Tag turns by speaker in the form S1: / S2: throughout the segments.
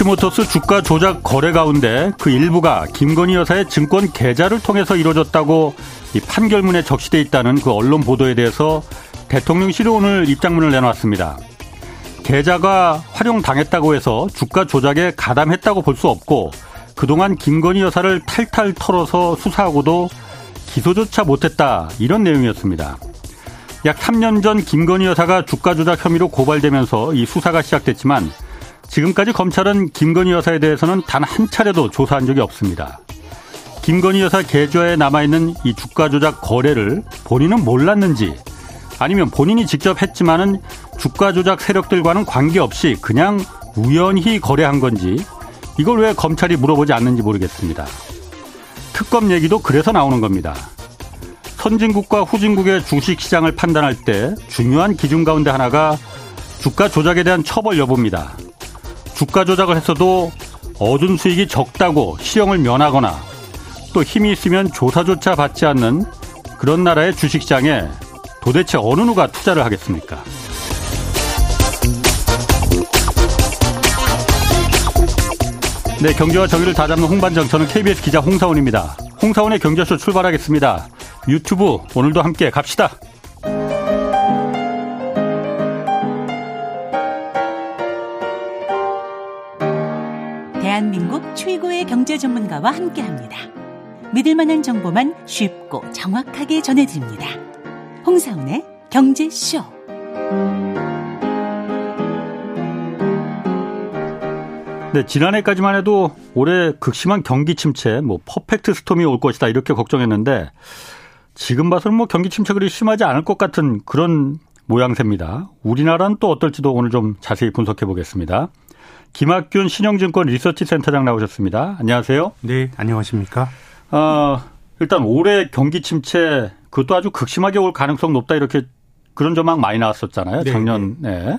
S1: 도이치모터스 주가 조작 거래 가운데 그 일부가 김건희 여사의 증권 계좌를 통해서 이루어졌다고 이 판결문에 적시돼 있다는 그 언론 보도에 대해서 대통령실이 오늘 입장문을 내놨습니다. 계좌가 활용당했다고 해서 주가 조작에 가담했다고 볼 수 없고 그동안 김건희 여사를 탈탈 털어서 수사하고도 기소조차 못했다 이런 내용이었습니다. 약 3년 전 김건희 여사가 주가 조작 혐의로 고발되면서 이 수사가 시작됐지만 지금까지 검찰은 김건희 여사에 대해서는 단 한 차례도 조사한 적이 없습니다. 김건희 여사 계좌에 남아있는 이 주가 조작 거래를 본인은 몰랐는지 아니면 본인이 직접 했지만은 주가 조작 세력들과는 관계없이 그냥 우연히 거래한 건지 이걸 왜 검찰이 물어보지 않는지 모르겠습니다. 특검 얘기도 그래서 나오는 겁니다. 선진국과 후진국의 주식 시장을 판단할 때 중요한 기준 가운데 하나가 주가 조작에 대한 처벌 여부입니다. 주가 조작을 했어도 얻은 수익이 적다고 시형을 면하거나 또 힘이 있으면 조사조차 받지 않는 그런 나라의 주식시장에 도대체 어느 누가 투자를 하겠습니까? 네, 경제와 정의를 다잡는 홍반정 저는 KBS 기자 홍사원입니다. 홍사원의 경제쇼 출발하겠습니다. 유튜브 오늘도 함께 갑시다.
S2: 경제 전문가와 함께 합니다. 믿을 만한 정보만 쉽고 정확하게 전해드립니다. 홍사운의 경제쇼.
S1: 네, 지난해까지만 해도 올해 극심한 경기 침체, 뭐 퍼펙트 스톰이 올 것이다 이렇게 걱정했는데 지금 봐서는 뭐 경기 침체 그리 심하지 않을 것 같은 그런 모양새입니다. 우리나라는 또 어떨지도 오늘 좀 자세히 분석해 보겠습니다. 김학균 신영증권 리서치 센터장 나오셨습니다. 안녕하세요.
S3: 네, 안녕하십니까?
S1: 어, 일단 올해 경기 침체 그것도 아주 극심하게 올 가능성 높다 이렇게 그런 전망 많이 나왔었잖아요. 네, 작년. 네. 네.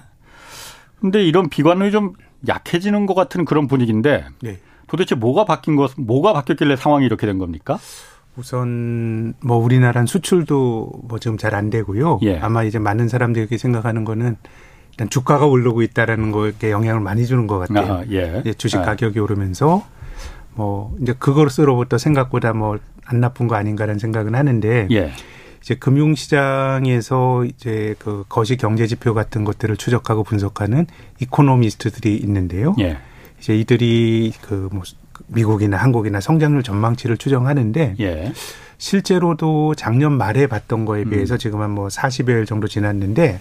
S1: 근데 이런 비관론이 좀 약해지는 것 같은 그런 분위기인데 네. 도대체 뭐가 바뀐 것, 뭐가 바뀌었길래 상황이 이렇게 된 겁니까?
S3: 우선 뭐 우리나라는 수출도 뭐 지금 잘 안 되고요. 예. 아마 이제 많은 사람들이 생각하는 거는 일단 주가가 오르고 있다라는 거에 영향을 많이 주는 것 같아요. 아, 예. 주식 아. 가격이 아. 오르면서 뭐 이제 그것으로부터 생각보다 뭐 안 나쁜 거 아닌가라는 생각은 하는데 예. 이제 금융시장에서 이제 그 거시 경제 지표 같은 것들을 추적하고 분석하는 이코노미스트들이 있는데요. 예. 이제 이들이 그 뭐 미국이나 한국이나 성장률 전망치를 추정하는데 예. 실제로도 작년 말에 봤던 거에 비해서 음. 지금 한 뭐 40여일 정도 지났는데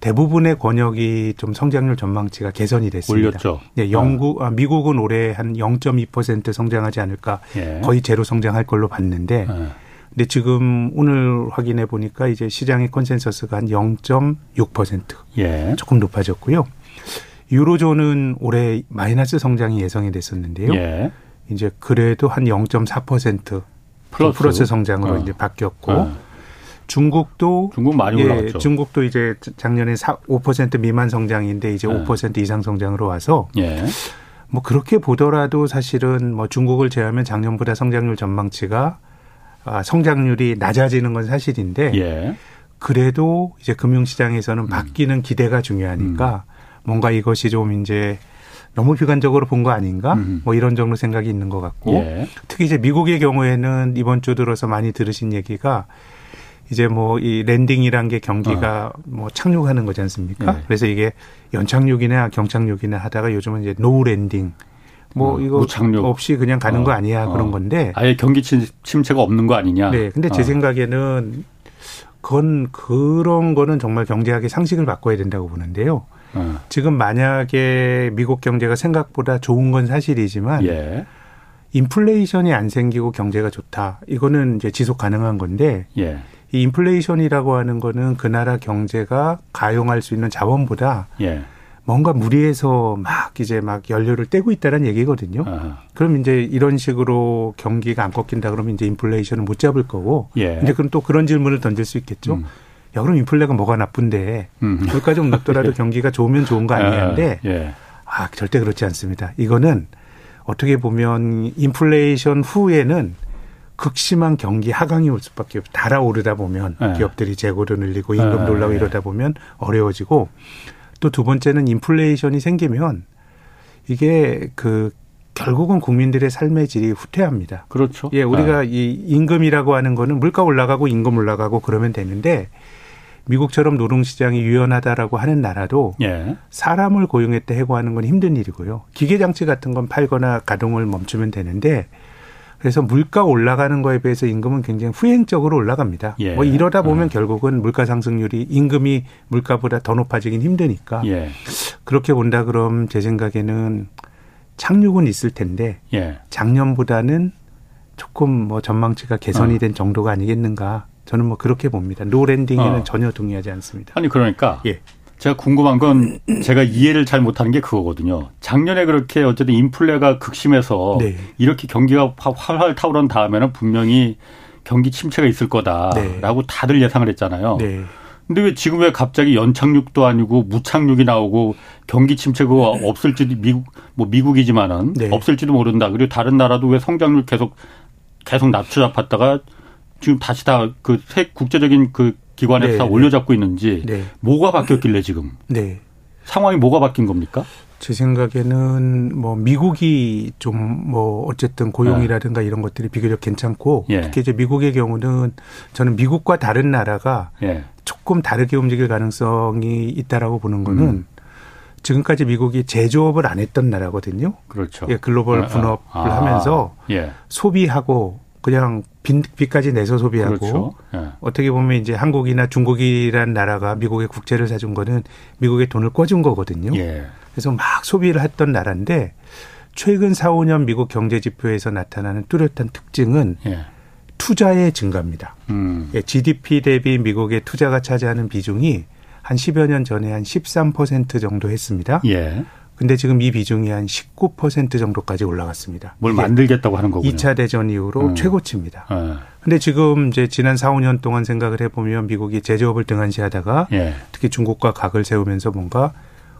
S3: 대부분의 권역이 좀 성장률 전망치가 개선이 됐습니다.
S1: 올렸죠.
S3: 네, 영국, 아, 미국은 올해 한 0.2% 성장하지 않을까 예. 거의 제로 성장할 걸로 봤는데 예. 근데 지금 오늘 확인해 보니까 이제 시장의 컨센서스가 한 0.6% 예. 조금 높아졌고요. 유로존은 올해 마이너스 성장이 예상이 됐었는데요. 예. 이제 그래도 한 0.4% 플러스, 플러스 성장으로 어. 이제 바뀌었고 어. 중국도
S1: 중국 많이 올라갔죠.
S3: 예, 중국도 이제 작년에 5% 미만 성장인데 이제 예. 5% 이상 성장으로 와서 예. 뭐 그렇게 보더라도 사실은 뭐 중국을 제외하면 작년보다 성장률 전망치가 아, 성장률이 낮아지는 건 사실인데 예. 그래도 이제 금융시장에서는 음. 바뀌는 기대가 중요하니까 음. 뭔가 이것이 좀 이제 너무 비관적으로 본 거 아닌가? 음. 뭐 이런 정도 생각이 있는 것 같고 예. 특히 이제 미국의 경우에는 이번 주 들어서 많이 들으신 얘기가 이제 뭐 이 landing이란 게 경기가 어. 뭐 착륙하는 거지 않습니까? 예. 그래서 이게 연착륙이나 경착륙이나 하다가 요즘은 이제 no landing 뭐 어, 이거 무착륙. 없이 그냥 가는 어. 거 아니야 어. 그런 건데
S1: 아예 경기 침체가 없는 거 아니냐?
S3: 네, 근데 제 어. 생각에는 그건 그런 거는 정말 경제학의 상식을 바꿔야 된다고 보는데요. 어. 지금 만약에 미국 경제가 생각보다 좋은 건 사실이지만 예. 인플레이션이 안 생기고 경제가 좋다. 이거는 이제 지속 가능한 건데 예. 이 인플레이션이라고 하는 거는 그 나라 경제가 가용할 수 있는 자원보다 예. 뭔가 무리해서 막 이제 막 연료를 떼고 있다는 얘기거든요. 아하. 그럼 이제 이런 식으로 경기가 안 꺾인다 그러면 이제 인플레이션을 못 잡을 거고. 예. 이제 그럼 또 그런 질문을 던질 수 있겠죠. 음. 야, 그럼 인플레가 뭐가 나쁜데 음. 물가 좀 높더라도 경기가 좋으면 좋은 거 아니냐인데 아, 예. 아, 절대 그렇지 않습니다. 이거는 어떻게 보면 인플레이션 후에는 극심한 경기 하강이 올 수밖에 없. 달아오르다 보면 예. 기업들이 재고를 늘리고 임금도 올라오고 예. 이러다 보면 어려워지고 또 두 번째는 인플레이션이 생기면 이게 그 결국은 국민들의 삶의 질이 후퇴합니다.
S1: 그렇죠.
S3: 예, 우리가 네. 이 임금이라고 하는 거는 물가 올라가고 임금 올라가고 그러면 되는데 미국처럼 노동시장이 유연하다라고 하는 나라도 예. 사람을 고용했다 해고하는 건 힘든 일이고요. 기계장치 같은 건 팔거나 가동을 멈추면 되는데 그래서 물가 올라가는 거에 비해서 임금은 굉장히 후행적으로 올라갑니다. 예. 뭐 이러다 보면 음. 결국은 물가 상승률이 임금이 물가보다 더 높아지긴 힘드니까 예. 그렇게 본다 그럼 제 생각에는 착륙은 있을 텐데 예. 작년보다는 조금 뭐 전망치가 개선이 어. 된 정도가 아니겠는가 저는 뭐 그렇게 봅니다. no landing에는 어. 전혀 동의하지 않습니다.
S1: 아니 그러니까 예. 제가 궁금한 건 제가 이해를 잘 못하는 게 그거거든요. 작년에 그렇게 어쨌든 인플레가 극심해서 네. 이렇게 경기가 활활 타오른 다음에는 분명히 경기 침체가 있을 거다라고 네. 다들 예상을 했잖아요. 네. 근데 왜 지금 왜 갑자기 연착륙도 아니고 무착륙이 나오고 경기 침체가 없을지도 미국 뭐 미국이지만은 네. 없을지도 모른다. 그리고 다른 나라도 왜 성장률 계속 계속 낮춰 잡았다가 지금 다시 다 그 국제적인 그 기관에서 네, 다 네. 올려잡고 있는지 네. 뭐가 바뀌었길래 지금 네. 상황이 뭐가 바뀐 겁니까?
S3: 제 생각에는 뭐 미국이 좀 뭐 어쨌든 고용이라든가 네. 이런 것들이 비교적 괜찮고 예. 특히 이제 미국의 경우는 저는 미국과 다른 나라가 예. 조금 다르게 움직일 가능성이 있다라고 보는 거는 음. 지금까지 미국이 제조업을 안 했던 나라거든요.
S1: 그렇죠.
S3: 예, 글로벌 아, 아. 분업을 아, 아, 하면서 예. 소비하고 그냥 빚, 빚까지 내서 소비하고 그렇죠. 예. 어떻게 보면 이제 한국이나 중국이란 나라가 미국의 국채를 사준 거는 미국의 돈을 꿔준 거거든요. 예. 그래서 막 소비를 했던 나라인데 최근 4, 5년 미국 경제 지표에서 나타나는 뚜렷한 특징은 예. 투자의 증가입니다. 음. 예, GDP 대비 미국의 투자가 차지하는 비중이 한 10여 년 전에 한 13% 정도 했습니다. 예. 근데 지금 이 비중이 한 19% 정도까지 올라갔습니다.
S1: 뭘 만들겠다고 하는 거군요.
S3: 2차 대전 이후로 음. 최고치입니다. 예. 근데 지금 이제 지난 4, 5년 동안 생각을 해보면 미국이 제조업을 등한시하다가 예. 특히 중국과 각을 세우면서 뭔가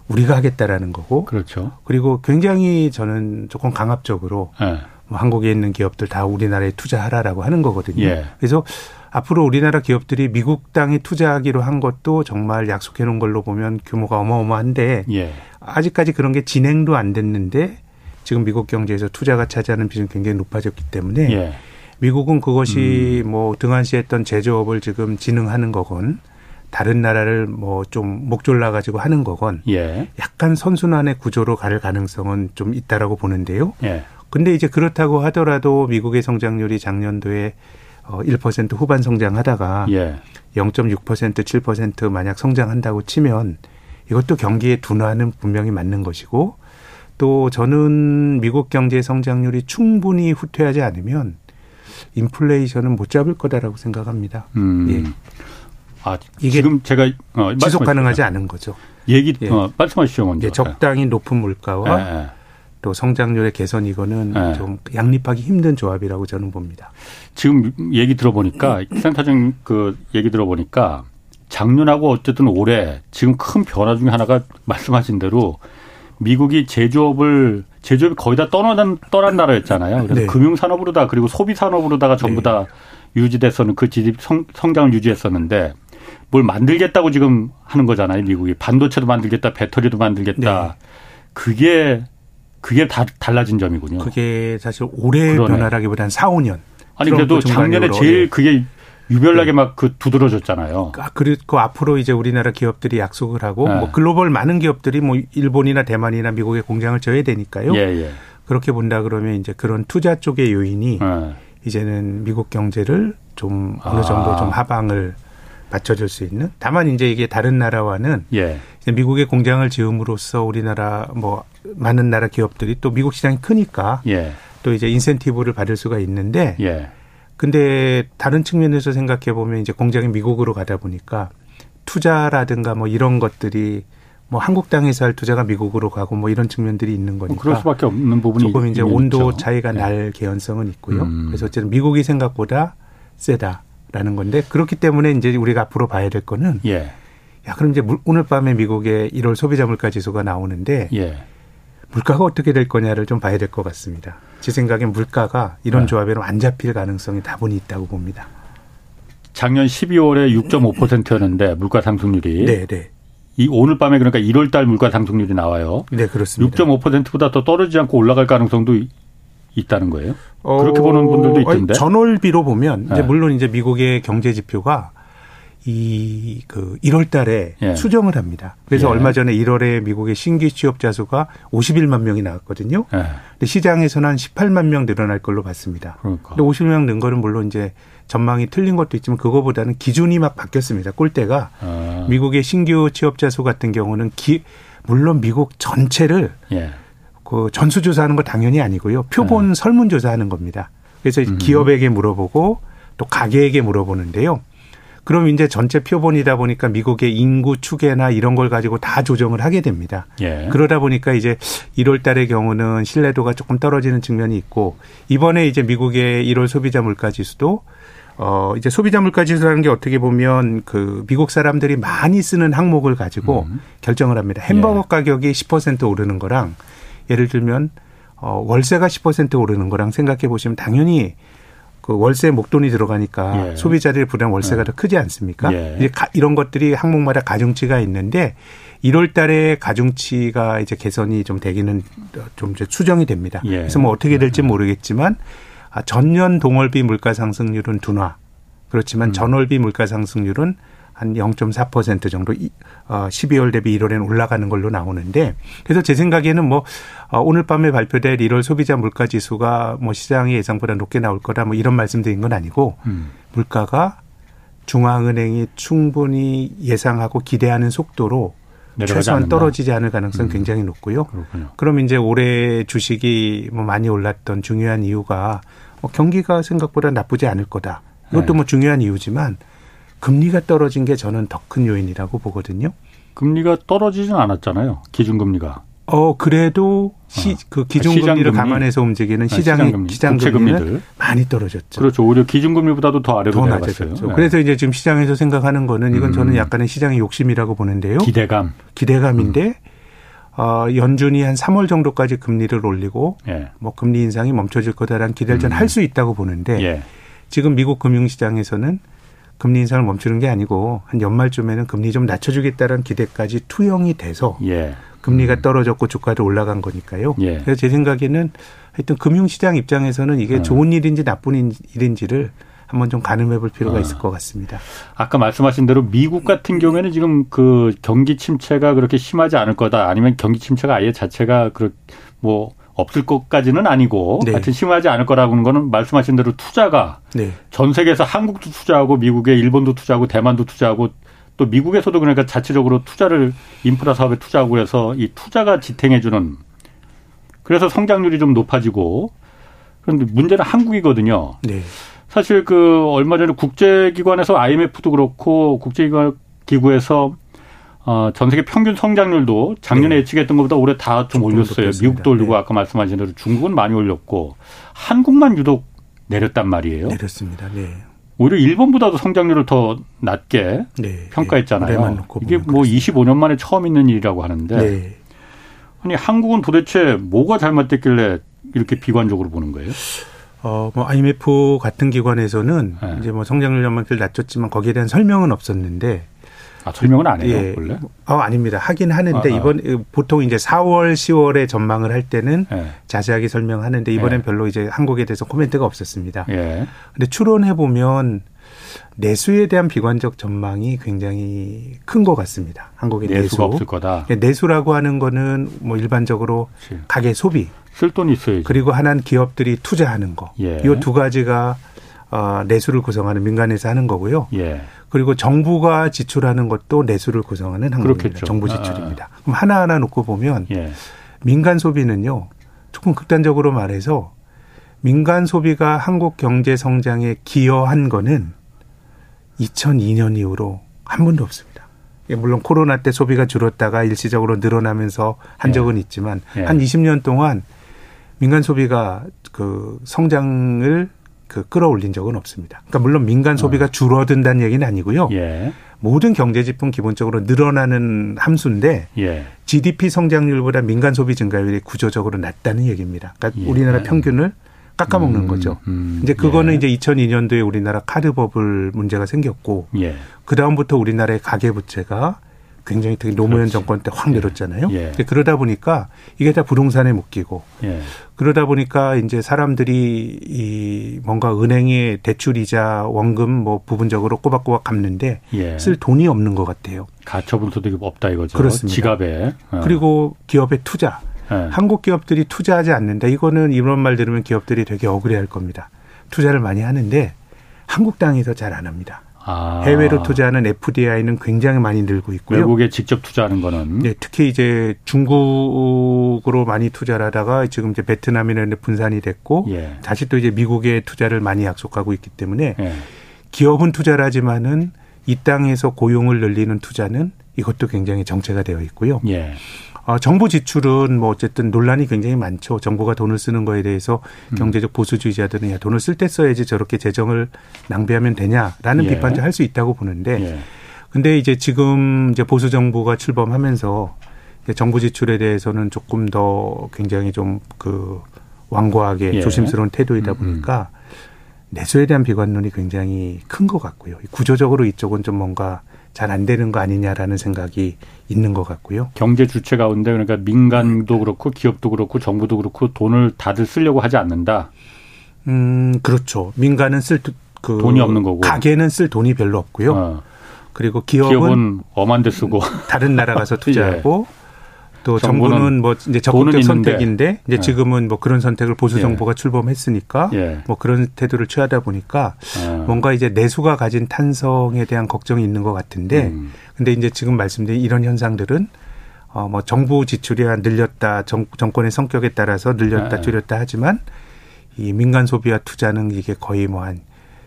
S3: 우리가 하겠다라는 거고.
S1: 그렇죠.
S3: 그리고 굉장히 저는 조금 강압적으로 예. 뭐 한국에 있는 기업들 다 우리나라에 투자하라라고 하는 거거든요. 예. 그래서 앞으로 우리나라 기업들이 미국 땅에 투자하기로 한 것도 정말 약속해 놓은 걸로 보면 규모가 어마어마한데 예. 아직까지 그런 게 진행도 안 됐는데 지금 미국 경제에서 투자가 차지하는 비중이 굉장히 높아졌기 때문에 예. 미국은 그것이 음. 뭐 등한시했던 제조업을 지금 진흥하는 거건 다른 나라를 뭐 좀 목졸라 가지고 하는 거건 예. 약간 선순환의 구조로 갈 가능성은 좀 있다라고 보는데요. 예. 근데 이제 그렇다고 하더라도 미국의 성장률이 작년도에 어 1% 후반 성장하다가 예. 0.6% 7% 만약 성장한다고 치면 이것도 경기의 둔화는 분명히 맞는 것이고 또 저는 미국 경제 성장률이 충분히 후퇴하지 않으면 인플레이션은 못 잡을 거다라고 생각합니다. 음. 예.
S1: 아, 이게 지금 제가
S3: 어, 지속 가능하지 않은 거죠.
S1: 얘기 예. 어, 말씀하시죠 먼저.
S3: 예, 적당히 높은 물가와 예. 예. 또 성장률의 개선 이거는 네. 좀 양립하기 힘든 조합이라고 저는 봅니다.
S1: 지금 얘기 들어보니까 센터장 그 얘기 들어보니까 작년하고 어쨌든 올해 지금 큰 변화 중에 하나가 말씀하신 대로 미국이 제조업을 제조업이 거의 다 떠난 떠난 나라였잖아요. 그래서 네. 금융 산업으로 다 그리고 소비 산업으로다가 전부 다 네. 유지됐었는 그 GDP 성, 성장을 유지했었는데 뭘 만들겠다고 지금 하는 거잖아요. 미국이 반도체도 만들겠다, 배터리도 만들겠다. 네. 그게 그게 다 달라진 점이군요.
S3: 그게 사실 올해 그러네. 변화라기보다는 4, 5년.
S1: 아니 그래도 작년에 제일 예. 그게 유별나게 네. 막그 두드러졌잖아요.
S3: 아, 그리고 앞으로 이제 우리나라 기업들이 약속을 하고 네. 뭐 글로벌 많은 기업들이 뭐 일본이나 대만이나 미국에 공장을 져야 되니까요. 예, 예. 그렇게 본다 그러면 이제 그런 투자 쪽의 요인이 네. 이제는 미국 경제를 좀 어느 정도 아. 좀 하방을 받쳐줄 수 있는. 다만 이제 이게 다른 나라와는 예. 미국의 공장을 지음으로써 우리나라 뭐 많은 나라 기업들이 또 미국 시장이 크니까 예. 또 이제 인센티브를 받을 수가 있는데 예. 근데 다른 측면에서 생각해 보면 이제 공장이 미국으로 가다 보니까 투자라든가 뭐 이런 것들이 뭐 한국 땅에서 할 투자가 미국으로 가고 뭐 이런 측면들이 있는 거니까
S1: 그럴 수밖에 없는 부분이
S3: 조금 이제 온도 있죠. 차이가 네. 날 개연성은 있고요. 음. 그래서 어쨌든 미국이 생각보다 세다 라는 건데 그렇기 때문에 이제 우리가 앞으로 봐야 될 거는 예. 야 그럼 이제 오늘 밤에 미국의 1월 소비자 물가 지수가 나오는데 예. 물가가 어떻게 될 거냐를 좀 봐야 될 것 같습니다. 제 생각엔 물가가 이런 네. 조합에는 안 잡힐 가능성이 다분히 있다고 봅니다.
S1: 작년 12월에 6.5%였는데 물가 상승률이
S3: 네, 네.
S1: 이 오늘 밤에 그러니까 1월 달 물가 상승률이 나와요.
S3: 네, 그렇습니다.
S1: 6.5%보다 더 떨어지지 않고 올라갈 가능성도 있다는 거예요. 그렇게 보는 분들도 있던데.
S3: 전월비로 보면 이제 네. 물론 이제 미국의 경제 지표가 이 그 1월 달에 예. 수정을 합니다. 그래서 예. 얼마 전에 1월에 미국의 신규 취업자 수가 51만 명이 나왔거든요. 예. 근데 시장에서는 한 18만 명 늘어날 걸로 봤습니다. 그러니까. 근데 50명 는 거는 물론 이제 전망이 틀린 것도 있지만 그거보다는 기준이 막 바뀌었습니다. 꼴대가 아. 미국의 신규 취업자 수 같은 경우는 기 물론 미국 전체를 예. 그 전수조사하는 거 당연히 아니고요. 표본 예. 설문조사하는 겁니다. 그래서 음. 기업에게 물어보고 또 가게에게 물어보는데요. 그럼 이제 전체 표본이다 보니까 미국의 인구 추계나 이런 걸 가지고 다 조정을 하게 됩니다. 예. 그러다 보니까 이제 1월 달의 경우는 신뢰도가 조금 떨어지는 측면이 있고 이번에 이제 미국의 1월 소비자 물가 지수도 어 이제 소비자 물가 지수라는 게 어떻게 보면 그 미국 사람들이 많이 쓰는 항목을 가지고 음. 결정을 합니다. 햄버거 예. 가격이 10% 오르는 거랑 예를 들면 어 월세가 10% 오르는 거랑 생각해 보시면 당연히 그 월세 목돈이 들어가니까 예. 소비자들의 부담 월세가 예. 더 크지 않습니까? 예. 이제 이런 것들이 항목마다 가중치가 있는데 1월 달에 가중치가 이제 개선이 좀 되기는 좀 이제 수정이 됩니다. 예. 그래서 뭐 어떻게 될지 모르겠지만 아, 전년 동월비 물가 상승률은 둔화. 그렇지만 음. 전월비 물가 상승률은 한 0.4% 정도 어 12월 대비 1월에는 올라가는 걸로 나오는데 그래서 제 생각에는 뭐 어, 오늘 밤에 발표될 1월 소비자 물가 지수가 뭐 시장의 예상보다 높게 나올 거다 뭐 이런 말씀드린 건 아니고 음. 물가가 중앙은행이 충분히 예상하고 기대하는 속도로 최소한 않는다. 떨어지지 않을 가능성이 음. 굉장히 높고요. 그렇군요. 그럼 이제 올해 주식이 뭐 많이 올랐던 중요한 이유가 뭐 경기가 생각보다 나쁘지 않을 거다. 이것도 네. 뭐 중요한 이유지만 금리가 떨어진 게 저는 더 큰 요인이라고 보거든요.
S1: 금리가 떨어지진 않았잖아요. 기준금리가.
S3: 어 그래도 시, 어. 그 기준금리를 감안해서 움직이는 아, 시장의 시장금리는 많이 떨어졌죠.
S1: 그렇죠. 오히려 기준금리보다도 더 아래로 내려갔어요.
S3: 네. 그래서 이제 지금 시장에서 생각하는 거는 이건 음. 저는 약간의 시장의 욕심이라고 보는데요.
S1: 기대감.
S3: 기대감인데 음. 어, 연준이 한 3월 정도까지 금리를 올리고 예. 뭐 금리 인상이 멈춰질 거다라는 기대를 음. 전할 수 있다고 보는데 예. 지금 미국 금융시장에서는 금리 인상을 멈추는 게 아니고 한 연말쯤에는 금리 좀 낮춰주겠다는 기대까지 투영이 돼서 예. 금리가 음. 떨어졌고 주가도 올라간 거니까요. 예. 그래서 제 생각에는 하여튼 금융시장 입장에서는 이게 어. 좋은 일인지 나쁜 일인지를 한번 좀 가늠해 볼 필요가 어. 있을 것 같습니다.
S1: 아까 말씀하신 대로 미국 같은 경우에는 지금 그 경기 침체가 그렇게 심하지 않을 거다 아니면 경기 침체가 아예 자체가 그뭐 없을 것까지는 아니고 네. 하여튼 심하지 않을 거라고는 거는 말씀하신 대로 투자가 네. 전 세계에서 한국도 투자하고 미국에 일본도 투자하고 대만도 투자하고 또 미국에서도 그러니까 자체적으로 투자를 인프라 사업에 투자하고 해서 이 투자가 지탱해 주는 그래서 성장률이 좀 높아지고 그런데 문제는 한국이거든요. 네. 사실 그 얼마 전에 국제기관에서 IMF도 그렇고 국제기관 기구에서 어, 전 세계 평균 성장률도 작년에 네. 예측했던 것보다 올해 다 좀 올렸어요. 미국도 올리고 네. 아까 말씀하신 대로 중국은 많이 올렸고 한국만 유독 내렸단 말이에요.
S3: 내렸습니다. 네.
S1: 오히려 일본보다도 성장률을 더 낮게 네. 평가했잖아요. 네. 이게 뭐 그렇습니다. 25년 만에 처음 있는 일이라고 하는데 네. 아니 한국은 도대체 뭐가 잘못됐길래 이렇게 비관적으로 보는 거예요?
S3: 어, 뭐 IMF 같은 기관에서는 네. 이제 뭐 성장률 연만치를 낮췄지만 거기에 대한 설명은 없었는데
S1: 아, 설명은 안 해요, 예. 원래?
S3: 어, 아닙니다. 하긴 하는데 아, 아. 이번 보통 이제 4월, 10월에 전망을 할 때는 예. 자세하게 설명하는데 이번엔 예. 별로 이제 한국에 대해서 코멘트가 없었습니다. 예. 근데 추론해 보면 내수에 대한 비관적 전망이 굉장히 큰 것 같습니다. 한국의
S1: 내수가 내수. 없을 거다.
S3: 예, 내수라고 하는 거는 뭐 일반적으로 그렇지. 가계 소비
S1: 쓸돈 있어야지.
S3: 그리고 하나는 기업들이 투자하는 거. 예. 이두 가지가 어, 내수를 구성하는 민간에서 하는 거고요. 예. 그리고 정부가 지출하는 것도 내수를 구성하는 항목입니다. 정부 지출입니다. 아. 그럼 하나하나 놓고 보면 예. 민간 소비는요. 조금 극단적으로 말해서 민간 소비가 한국 경제 성장에 기여한 거는 2002년 이후로 한 번도 없습니다. 예, 물론 코로나 때 소비가 줄었다가 일시적으로 늘어나면서 한 예. 적은 있지만 예. 한 20년 동안 민간 소비가 그 성장을 그 끌어올린 적은 없습니다. 그러니까 물론 민간 소비가 어. 줄어든다는 얘기는 아니고요. 예. 모든 경제 지품 기본적으로 늘어나는 함수인데 예. GDP 성장률보다 민간 소비 증가율이 구조적으로 낮다는 얘기입니다. 그러니까 예. 우리나라 평균을 깎아먹는 음, 거죠. 음, 이제 그거는 예. 이제 2002년도에 우리나라 카드 버블 문제가 생겼고 예. 그 다음부터 우리나라의 가계 부채가 굉장히 특히 노무현 그렇지. 정권 때확 늘었잖아요. 예. 그러다 보니까 이게 다 부동산에 묶이고 예. 그러다 보니까 이제 사람들이 이 뭔가 은행에 대출 이자 원금 뭐 부분적으로 꼬박꼬박 갚는데 예. 쓸 돈이 없는 것 같아요.
S1: 가처분 소득이 없다 이거죠.
S3: 그렇습니다.
S1: 지갑에.
S3: 어. 그리고 기업의 투자. 예. 한국 기업들이 투자하지 않는다. 이거는 이런 말 들으면 기업들이 되게 억울해할 겁니다. 투자를 많이 하는데 한국 땅에서 잘 안 합니다. 아. 해외로 투자하는 FDI는 굉장히 많이 늘고 있고요.
S1: 외국에 직접 투자하는 거는
S3: 네, 특히 이제 중국으로 많이 투자를 하다가 지금 이제 베트남이나 분산이 됐고 예. 다시 또 이제 미국에 투자를 많이 약속하고 있기 때문에 예. 기업은 투자를 하지만은 이 땅에서 고용을 늘리는 투자는 이것도 굉장히 정체가 되어 있고요. 예. 어, 정부 지출은 뭐 어쨌든 논란이 굉장히 많죠. 정부가 돈을 쓰는 거에 대해서 음. 경제적 보수주의자들은 야 돈을 쓸 때 써야지 저렇게 재정을 낭비하면 되냐라는 예. 비판도 할 수 있다고 보는데 예. 근데 이제 지금 이제 보수 정부가 출범하면서 정부 지출에 대해서는 조금 더 굉장히 좀 그 완고하게 예. 조심스러운 태도이다 음, 음. 보니까 내수에 대한 비관론이 굉장히 큰 것 같고요. 구조적으로 이쪽은 좀 뭔가 잘 안 되는 거 아니냐라는 생각이 있는 것 같고요.
S1: 경제 주체 가운데 그러니까 민간도 그렇고 기업도 그렇고 정부도 그렇고 돈을 다들 쓰려고 하지 않는다.
S3: 음, 그렇죠. 민간은 쓸 그
S1: 돈이 없는 거고
S3: 가게는 쓸 돈이 별로 없고요. 어. 그리고 기업은,
S1: 기업은 엄한 데 쓰고
S3: 다른 나라 가서 투자하고 예. 또 정부는, 정부는 뭐 이제 적극적 선택인데 이제 예. 지금은 뭐 그런 선택을 보수 예. 정부가 예. 출범했으니까 예. 뭐 그런 태도를 취하다 보니까 아. 뭔가 이제 내수가 가진 탄성에 대한 걱정이 있는 것 같은데 음. 근데 이제 지금 말씀드린 이런 현상들은 어뭐 정부 지출이 늘렸다 정, 정권의 성격에 따라서 늘렸다 예. 줄였다 하지만 이 민간 소비와 투자는 이게 거의 뭐 한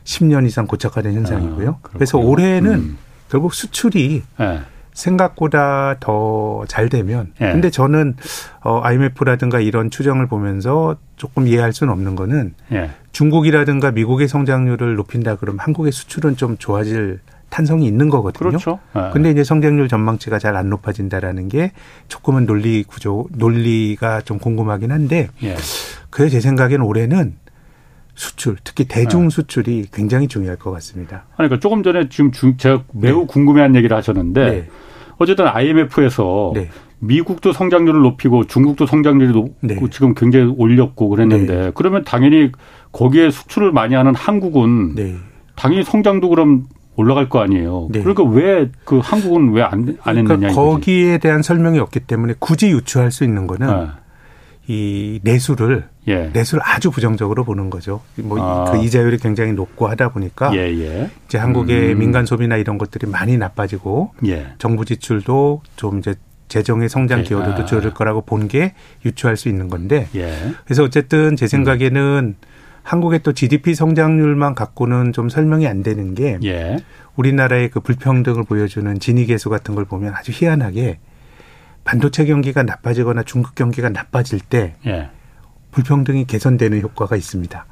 S3: 10년 이상 고착화된 현상이고요. 아, 그래서 올해는 음. 결국 수출이 네. 생각보다 더 잘 되면 예. 근데 저는 어 IMF라든가 이런 추정을 보면서 조금 이해할 수는 없는 거는 예. 중국이라든가 미국의 성장률을 높인다 그러면 한국의 수출은 좀 좋아질 탄성이 있는 거거든요.
S1: 그렇죠. 예.
S3: 근데 이제 성장률 전망치가 잘 안 높아진다라는 게 조금은 논리 구조 논리가 좀 궁금하긴 한데 예. 그래서 제 생각에는 올해는 수출, 특히 대중 네. 수출이 굉장히 중요할 것 같습니다.
S1: 그러니까 조금 전에 지금 제가 매우 네. 궁금해한 얘기를 하셨는데 네. 어쨌든 IMF에서 네. 미국도 성장률을 높이고 중국도 성장률이 높고 네. 지금 굉장히 올렸고 그랬는데 네. 그러면 당연히 거기에 수출을 많이 하는 한국은 당연히 성장도 그럼 올라갈 거 아니에요. 그러니까 왜 그 한국은 왜 안안 그러니까 했느냐.
S3: 거기에 대한 설명이 없기 때문에 굳이 유추할 수 있는 거는 이 내수를 예. 내수를 아주 부정적으로 보는 거죠. 뭐그 아. 이자율이 굉장히 높고 하다 보니까 예, 예. 이제 한국의 음. 민간 소비나 이런 것들이 많이 나빠지고 예. 정부 지출도 좀 이제 재정의 성장 예. 기여도도 아. 줄을 거라고 본 게 유추할 수 있는 건데 예. 그래서 어쨌든 제 생각에는 음. 한국의 또 GDP 성장률만 갖고는 좀 설명이 안 되는 게 우리나라의 그 불평등을 보여주는 진위 계수 같은 걸 보면 아주 희한하게 반도체 경기가 나빠지거나 중국 경기가 나빠질 때 예. 불평등이 개선되는 효과가 있습니다.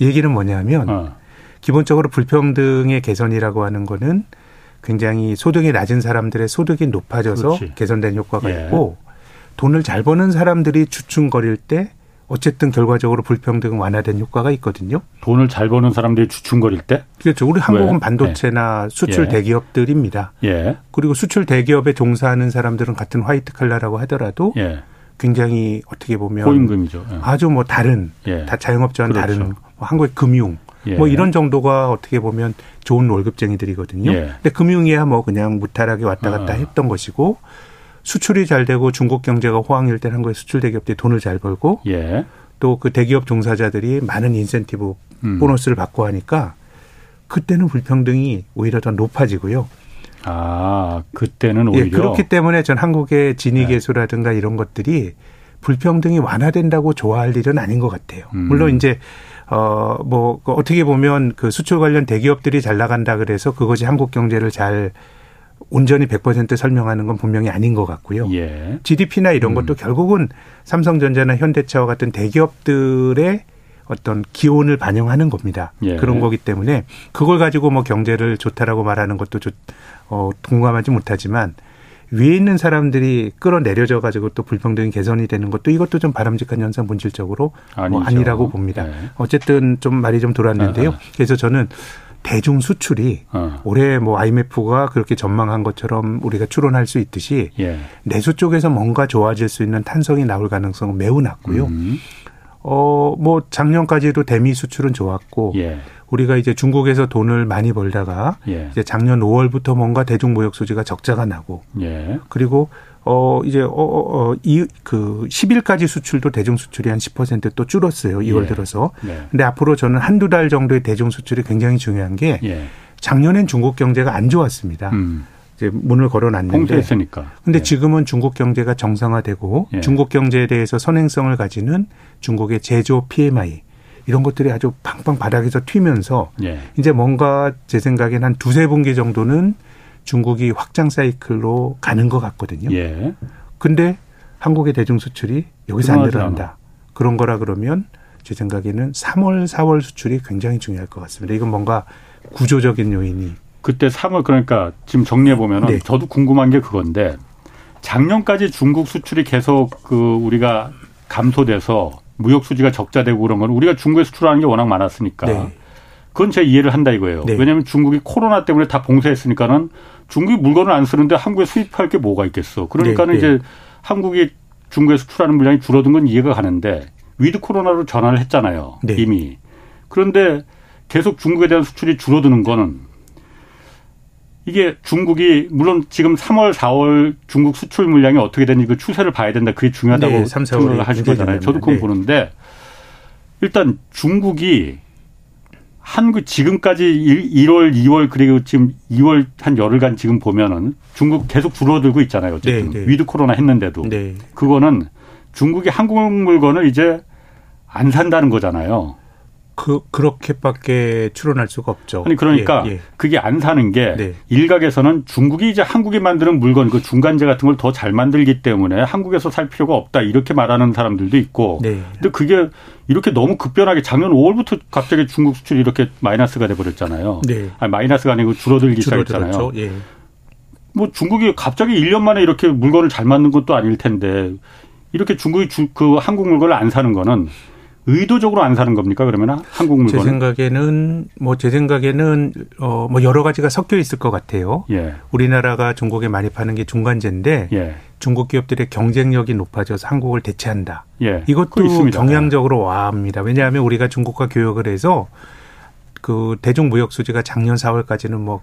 S3: 얘기는 뭐냐면 어. 기본적으로 불평등의 개선이라고 하는 거는 굉장히 소득이 낮은 사람들의 소득이 높아져서 그렇지. 개선된 효과가 예. 있고 돈을 잘 버는 사람들이 주춤거릴 때 어쨌든 결과적으로 불평등 완화된 효과가 있거든요.
S1: 돈을 잘 버는 사람들이 주춤거릴 때?
S3: 그렇죠. 우리 한국은 왜? 반도체나 네. 수출 예. 대기업들입니다. 예. 그리고 수출 대기업에 종사하는 사람들은 같은 화이트 칼라라고 하더라도 예. 굉장히 어떻게 보면
S1: 고임금이죠.
S3: 예. 아주 뭐 다른 예. 다 자영업자와는 그렇죠. 다른 뭐 한국의 금융 예. 뭐 이런 정도가 어떻게 보면 좋은 월급쟁이들이거든요. 근데 금융이야 뭐 그냥 무탈하게 왔다 갔다 아. 했던 것이고 수출이 잘 되고 중국 경제가 호황일 때는 한국의 수출 대기업들이 돈을 잘 벌고 예. 또그 대기업 종사자들이 많은 인센티브 음. 보너스를 받고 하니까 그때는 불평등이 오히려 더 높아지고요.
S1: 아, 그때는 오히려
S3: 예, 그렇기 때문에 전 한국의 진위 계수라든가 이런 것들이 불평등이 완화된다고 좋아할 일은 아닌 것 같아요. 음. 물론 이제 어뭐 그 어떻게 보면 그 수출 관련 대기업들이 잘 나간다 그래서 그것이 한국 경제를 잘 온전히 100% 설명하는 건 분명히 아닌 것 같고요. 예. GDP나 이런 것도 음. 결국은 삼성전자나 현대차와 같은 대기업들의 어떤 기온을 반영하는 겁니다. 예. 그런 거기 때문에 그걸 가지고 뭐 경제를 좋다라고 말하는 것도 좋, 어, 공감하지 못하지만 위에 있는 사람들이 끌어내려져 가지고 또 불평등이 개선이 되는 것도 이것도 좀 바람직한 현상 본질적으로 뭐 아니라고 봅니다. 네. 어쨌든 좀 말이 좀 돌았는데요. 네. 그래서 저는 대중 수출이 어. 올해 뭐 IMF가 그렇게 전망한 것처럼 우리가 추론할 수 있듯이 예. 내수 쪽에서 뭔가 좋아질 수 있는 탄성이 나올 가능성은 매우 낮고요. 음. 어, 뭐 작년까지도 대미 수출은 좋았고 예. 우리가 이제 중국에서 돈을 많이 벌다가 예. 이제 작년 5월부터 뭔가 대중 무역 수지가 적자가 나고 예. 그리고 어 이제 어이그 10일까지 수출도 대중 수출이 한 10%또 줄었어요. 2월 예. 들어서. 네. 근데 앞으로 저는 한두 달 정도의 대중 수출이 굉장히 중요한 게 예. 작년엔 중국 경제가 안 좋았습니다. 음. 이제 문을 걸어놨는데
S1: 봉쇄했으니까.
S3: 근데 예. 지금은 중국 경제가 정상화되고 예. 중국 경제에 대해서 선행성을 가지는 중국의 제조 PMI 이런 것들이 아주 팡팡 바닥에서 튀면서 예. 이제 뭔가 제 생각엔 한 두세 분기 정도는 중국이 확장 사이클로 가는 것 같거든요. 예. 근데 한국의 대중 수출이 여기서 안 늘어난다. 그런 거라 그러면 제 생각에는 3월, 4월 수출이 굉장히 중요할 것 같습니다. 이건 뭔가 구조적인 요인이
S1: 그때 3월 그러니까 지금 정리해 보면은 네. 저도 궁금한 게 그건데 작년까지 중국 수출이 계속 그 우리가 감소돼서 무역 수지가 적자되고 그런 건 우리가 중국에 수출하는 게 워낙 많았으니까 네. 그건 제 이해를 한다 이거예요. 네. 왜냐하면 중국이 코로나 때문에 다 봉쇄했으니까는 중국이 물건을 안 쓰는데 한국에 수입할 게 뭐가 있겠어. 그러니까는 네. 네. 이제 한국이 중국에 수출하는 물량이 줄어든 건 이해가 가는데 with 코로나로 전환을 했잖아요. 네. 이미. 그런데 계속 중국에 대한 수출이 줄어드는 거는 이게 중국이 물론 지금 3월, 4월 중국 수출 물량이 어떻게 되는지 그 추세를 봐야 된다. 그게 중요하다고 네, 생각을 하신 거잖아요. 저도 그건 네. 보는데 일단 중국이 한국 지금까지 1, 월 2월 그리고 지금 2월 한 열흘간 지금 보면은 중국 계속 줄어들고 있잖아요. 어쨌든 네, 네. with 코로나 했는데도 네. 그거는 중국이 한국 물건을 이제 안 산다는 거잖아요.
S3: 그 그렇게밖에 추론할 수가 없죠.
S1: 아니 그러니까 예, 예. 그게 안 사는 게 네. 일각에서는 중국이 이제 한국이 만드는 물건 그 중간재 같은 걸 더 잘 만들기 때문에 한국에서 살 필요가 없다 이렇게 말하는 사람들도 있고. 네. 근데 그게 이렇게 너무 급변하게 작년 5월부터 갑자기 중국 수출이 이렇게 마이너스가 돼 버렸잖아요. 네. 아니 마이너스가 아니고 줄어들기 시작했잖아요. 예. 뭐 중국이 갑자기 1년 만에 이렇게 물건을 잘 만든 것도 아닐 텐데 이렇게 중국이 주, 그 한국 물건을 안 사는 거는 의도적으로 안 사는 겁니까 그러면 한국 물건?
S3: 제 생각에는 뭐 제 생각에는 어 뭐 여러 가지가 섞여 있을 것 같아요. 예. 우리나라가 중국에 많이 파는 게 중간재인데 예. 중국 기업들의 경쟁력이 높아져서 한국을 대체한다. 예. 이것도 경향적으로 와합니다. 왜냐하면 우리가 중국과 교역을 해서 그 대중 무역 수지가 작년 4월까지는 뭐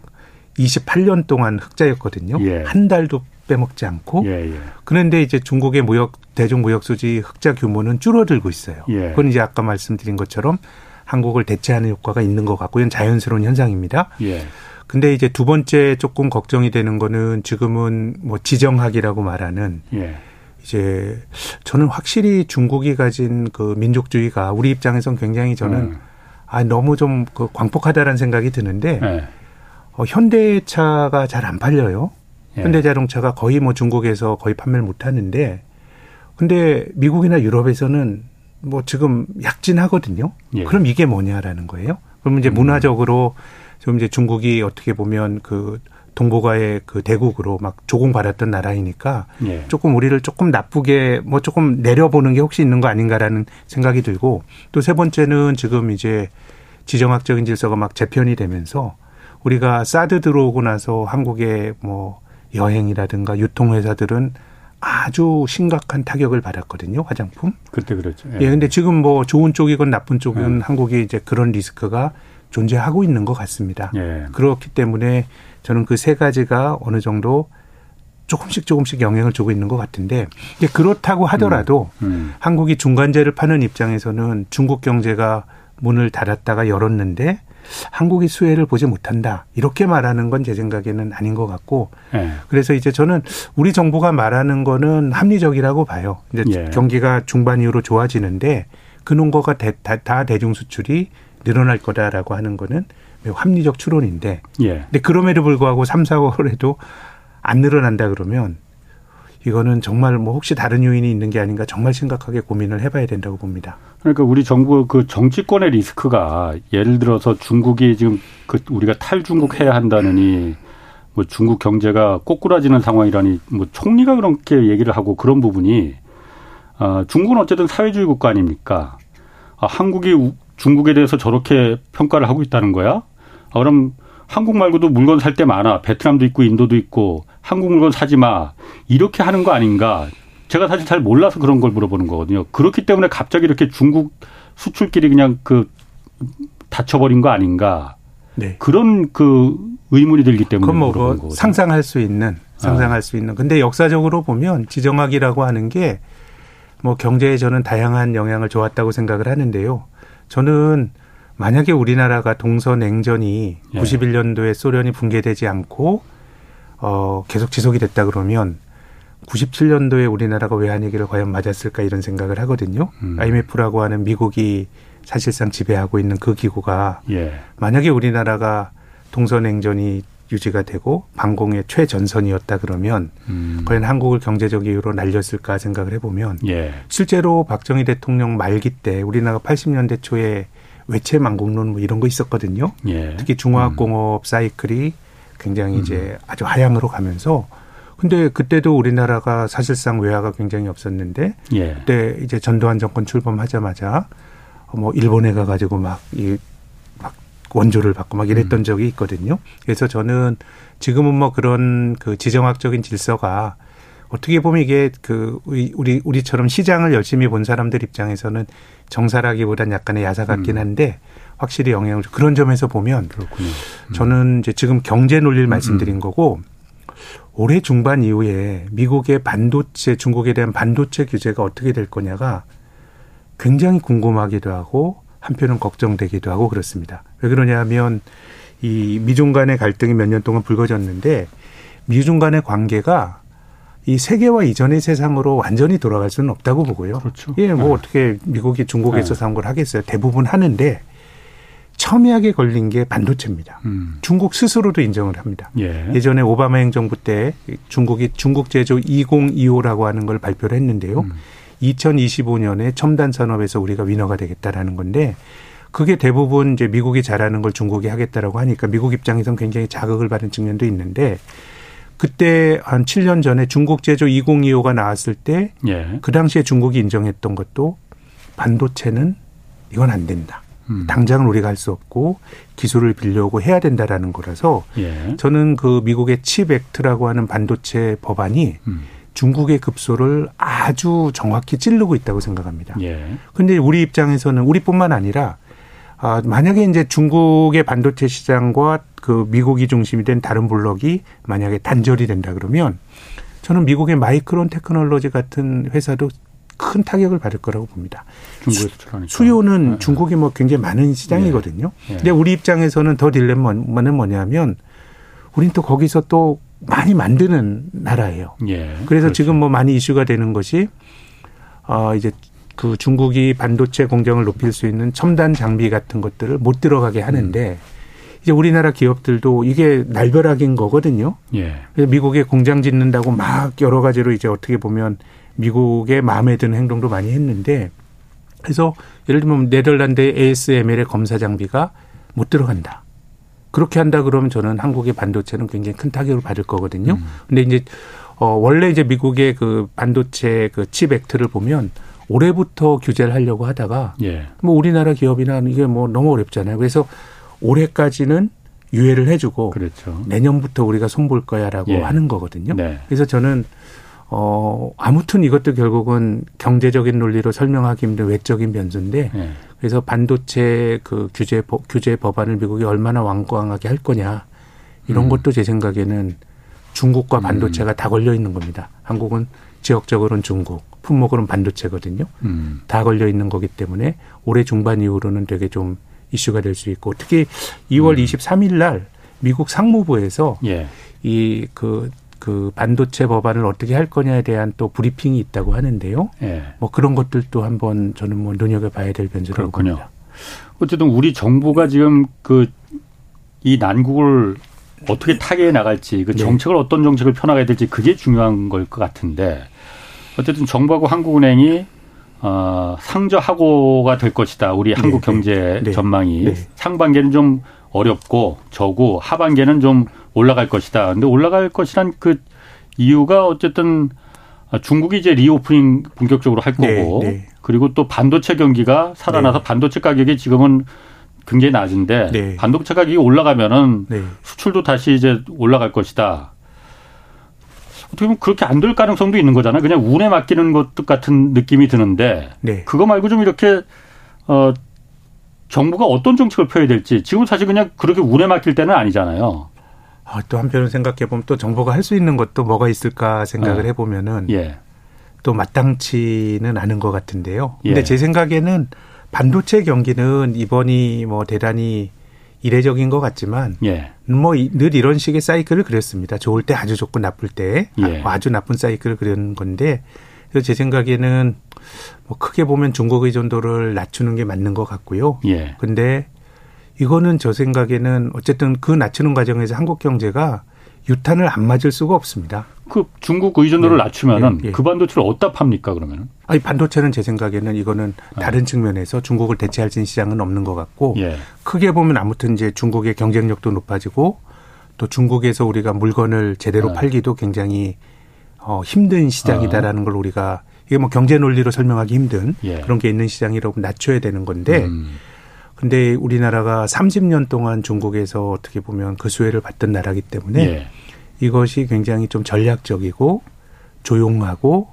S3: 28년 동안 흑자였거든요. 예. 한 달도 빼먹지 않고 예, 예. 그런데 이제 중국의 무역 대중 무역 수지 흑자 규모는 줄어들고 있어요. 예. 그건 이제 아까 말씀드린 것처럼 한국을 대체하는 효과가 있는 것 같고 이건 자연스러운 현상입니다. 예. 근데 이제 두 번째 조금 걱정이 되는 거는 지금은 뭐 지정학이라고 말하는 예. 이제 저는 확실히 중국이 가진 그 민족주의가 우리 입장에선 굉장히 저는 음. 아 너무 좀 그 광폭하다라는 생각이 드는데 네. 어, 현대차가 잘 안 팔려요. 예. 현대자동차가 거의 뭐 중국에서 거의 판매를 못 하는데 근데 미국이나 유럽에서는 뭐 지금 약진하거든요. 예. 그럼 이게 뭐냐라는 거예요. 그러면 이제 음. 문화적으로 좀 이제 중국이 어떻게 보면 그 동북아의 그 대국으로 막 조공받았던 나라이니까 예. 조금 우리를 조금 나쁘게 뭐 조금 내려보는 게 혹시 있는 거 아닌가라는 생각이 들고 또 세 번째는 지금 이제 지정학적인 질서가 막 재편이 되면서 우리가 사드 들어오고 나서 한국의 뭐 여행이라든가 유통회사들은 아주 심각한 타격을 받았거든요, 화장품.
S1: 그때 그렇죠.
S3: 예. 예, 근데 지금 뭐 좋은 쪽이건 나쁜 쪽은 예. 한국이 이제 그런 리스크가 존재하고 있는 것 같습니다. 예. 그렇기 때문에 저는 그 세 가지가 어느 정도 조금씩 조금씩 영향을 주고 있는 것 같은데 그렇다고 하더라도 음, 음. 한국이 중간재를 파는 입장에서는 중국 경제가 문을 닫았다가 열었는데 한국이 수혜를 보지 못한다. 이렇게 말하는 건 제 생각에는 아닌 것 같고 네. 그래서 이제 저는 우리 정부가 말하는 거는 합리적이라고 봐요. 이제 예. 경기가 중반 이후로 좋아지는데 그농거가 다, 다 대중 수출이 늘어날 거다라고 하는 거는 매우 합리적 추론인데 예. 근데 그럼에도 불구하고 3, 4월에도 안 늘어난다 그러면 이거는 정말 뭐 혹시 다른 요인이 있는 게 아닌가 정말 심각하게 고민을 해봐야 된다고 봅니다.
S1: 그러니까 우리 정부 그 정치권의 리스크가 예를 들어서 중국이 지금 그 우리가 탈중국 해야 한다느니 뭐 중국 경제가 꼬꾸라지는 상황이라니 뭐 총리가 그렇게 얘기를 하고 그런 부분이 아 중국은 어쨌든 사회주의 국가 아닙니까? 아 한국이 중국에 대해서 저렇게 평가를 하고 있다는 거야? 아, 그럼 한국 말고도 물건 살 때 많아. 베트남도 있고 인도도 있고 한국 물건 사지 마. 이렇게 하는 거 아닌가? 제가 사실 잘 몰라서 그런 걸 물어보는 거거든요. 그렇기 때문에 갑자기 이렇게 중국 수출길이 그냥 그 닫혀버린 거 아닌가? 네. 그런 그 의문이 들기 때문에
S3: 그건 뭐, 뭐 상상할 수 있는 상상할 아. 수 있는. 근데 역사적으로 보면 지정학이라고 하는 게 뭐 경제에 저는 다양한 영향을 줘왔다고 생각을 하는데요. 저는 만약에 우리나라가 동서 냉전이 예. 91년도에 소련이 붕괴되지 않고 어 계속 지속이 됐다 그러면 97년도에 우리나라가 외환위기를 과연 맞았을까 이런 생각을 하거든요. 음. IMF라고 하는 미국이 사실상 지배하고 있는 그 기구가 예. 만약에 우리나라가 동서냉전이 유지가 되고 방공의 최전선이었다 그러면 음. 과연 한국을 경제적 이유로 날렸을까 생각을 해보면 예. 실제로 박정희 대통령 말기 때 우리나라가 80년대 초에 외채 망국론 뭐 이런 거 있었거든요. 예. 특히 중화학공업 음. 사이클이 굉장히 이제 음. 아주 하향으로 가면서 근데 그때도 우리나라가 사실상 외화가 굉장히 없었는데 예. 그때 이제 전두환 정권 출범하자마자 뭐 일본에 가가지고 막이 막 원조를 받고 막 이랬던 음. 적이 있거든요. 그래서 저는 지금은 뭐 그런 그 지정학적인 질서가 어떻게 보면 이게 그 우리 우리처럼 시장을 열심히 본 사람들 입장에서는 정사라기보단 약간의 야사 같긴 음. 한데 확실히 영향을 그런 점에서 보면 그렇군요. 음. 저는 이제 지금 경제 논리를 음, 말씀드린 거고 올해 중반 이후에 미국의 반도체, 중국에 대한 반도체 규제가 어떻게 될 거냐가 굉장히 궁금하기도 하고 한편은 걱정되기도 하고 그렇습니다. 왜 그러냐 하면 이 미중 간의 갈등이 몇 년 동안 불거졌는데 미중 간의 관계가 이 세계화 이전의 세상으로 완전히 돌아갈 수는 없다고 보고요. 그렇죠. 예, 뭐 네. 어떻게 미국이 중국에서 네. 사온 걸 하겠어요. 대부분 하는데 첨예하게 걸린 게 반도체입니다. 음. 중국 스스로도 인정을 합니다. 예. 전에 오바마 행정부 때 중국이 중국 제조 2025라고 하는 걸 발표를 했는데요. 음. 2025년에 첨단 산업에서 우리가 위너가 되겠다라는 건데 그게 대부분 이제 미국이 잘하는 걸 중국이 하겠다라고 하니까 미국 입장에선 굉장히 자극을 받은 측면도 있는데 그때 한 7년 전에 중국 제조 2025가 나왔을 때그 예. 그 당시에 중국이 인정했던 것도 반도체는 이건 안 된다. 음. 당장은 우리가 할 수 없고 기술을 빌려오고 해야 된다라는 거라서 예. 저는 그 미국의 칩 액트라고 하는 반도체 법안이 음. 중국의 급소를 아주 정확히 찌르고 있다고 생각합니다. 그런데 예. 우리 입장에서는 우리뿐만 아니라 아, 만약에 이제 중국의 반도체 시장과 그 미국이 중심이 된 다른 블록이 만약에 단절이 된다 그러면 저는 미국의 마이크론 테크놀로지 같은 회사도 큰 타격을 받을 거라고 봅니다. 중국에서 수요는 네. 중국이 뭐 굉장히 많은 시장이거든요. 네. 네. 근데 우리 입장에서는 더 딜레마는 뭐냐면 우린 또 거기서 또 많이 만드는 나라예요. 예. 그래서 그렇죠. 지금 뭐 많이 이슈가 되는 것이 어 이제 그 중국이 반도체 공정을 높일 수 있는 첨단 장비 같은 것들을 못 들어가게 하는데 음. 이제 우리나라 기업들도 이게 날벼락인 거거든요. 예. 그래서 미국에 공장 짓는다고 막 여러 가지로 이제 어떻게 보면 미국의 마음에 드는 행동도 많이 했는데 그래서 예를 들면 네덜란드 ASML의 검사 장비가 못 들어간다. 그렇게 한다 그러면 저는 한국의 반도체는 굉장히 큰 타격을 받을 거거든요. 음. 근데 이제 어 원래 이제 미국의 그 반도체 그 칩 액트를 보면 올해부터 규제를 하려고 하다가 예. 뭐 우리나라 기업이나 이게 뭐 너무 어렵잖아요. 그래서 올해까지는 유예를 해주고 그렇죠. 내년부터 우리가 손볼 거야라고 예. 하는 거거든요. 네. 그래서 저는 어, 아무튼 이것도 결국은 경제적인 논리로 설명하기 힘든 외적인 변수인데 네. 그래서 반도체 그 규제 규제 법안을 미국이 얼마나 완강하게 할 거냐 이런 음. 것도 제 생각에는 중국과 반도체가 음. 다 걸려 있는 겁니다. 한국은 지역적으로는 중국, 품목으로는 반도체거든요. 음. 다 걸려 있는 거기 때문에 올해 중반 이후로는 되게 좀 이슈가 될 수 있고 특히 2월 음. 23일 날 미국 상무부에서 예. 이그 그 반도체 법안을 어떻게 할 거냐에 대한 또 브리핑이 있다고 하는데요. 예. 뭐 그런 것들도 한번 저는 뭐 눈여겨 봐야 될 변수라고 그렇군요. 봅니다.
S1: 어쨌든 우리 정부가 지금 그 이 난국을 어떻게 타개해 나갈지 그 네. 정책을 네. 어떤 정책을 펴나가야 될지 그게 중요한 걸 것 같은데 어쨌든 정부하고 한국은행이 어, 상저하고가 될 것이다. 우리 네. 한국 경제 네. 전망이 네. 상반기에는 좀 어렵고 저고 하반기에는 좀 올라갈 것이다. 근데 올라갈 것이란 그 이유가 어쨌든 중국이 이제 reopening 본격적으로 할 거고 네, 네. 그리고 또 반도체 경기가 살아나서 네. 반도체 가격이 지금은 굉장히 낮은데 네. 반도체 가격이 올라가면은 네. 수출도 다시 이제 올라갈 것이다. 어떻게 보면 그렇게 안 될 가능성도 있는 거잖아요. 그냥 운에 맡기는 것 같은 느낌이 드는데 네. 그거 말고 좀 이렇게 어 정부가 어떤 정책을 펴야 될지 지금 사실 그냥 그렇게 운에 맡길 때는 아니잖아요.
S3: 아, 또 한편으로 생각해 보면 또 정부가 할 수 있는 것도 뭐가 있을까 생각을 네. 해보면은 예. 또 마땅치는 않은 것 같은데요. 근데 예. 제 생각에는 반도체 경기는 이번이 뭐 대단히 이례적인 것 같지만 예. 뭐늘 이런 식의 사이클을 그렸습니다. 좋을 때 아주 좋고 나쁠 때 예. 아주 나쁜 사이클을 그리는 건데 그래서 제 생각에는 뭐 크게 보면 중국 의존도를 낮추는 게 맞는 것 같고요. 예. 근데 이거는 저 생각에는 어쨌든 그 낮추는 과정에서 한국 경제가 유탄을 안 맞을 수가 없습니다.
S1: 그 중국 의존도를 네. 낮추면은 네. 그 반도체를 어디다 팝니까 그러면은?
S3: 아니 반도체는 제 생각에는 이거는 네. 다른 측면에서 중국을 대체할 수 있는 시장은 없는 것 같고 예. 크게 보면 아무튼 이제 중국의 경쟁력도 높아지고 또 중국에서 우리가 물건을 제대로 네. 팔기도 굉장히 어 힘든 시장이다라는 어. 걸 우리가 이게 뭐 경제 논리로 설명하기 힘든 예. 그런 게 있는 시장이라고 낮춰야 되는 건데 음. 근데 우리나라가 30년 동안 중국에서 어떻게 보면 그 수혜를 받던 나라기 때문에 예. 이것이 굉장히 좀 전략적이고 조용하고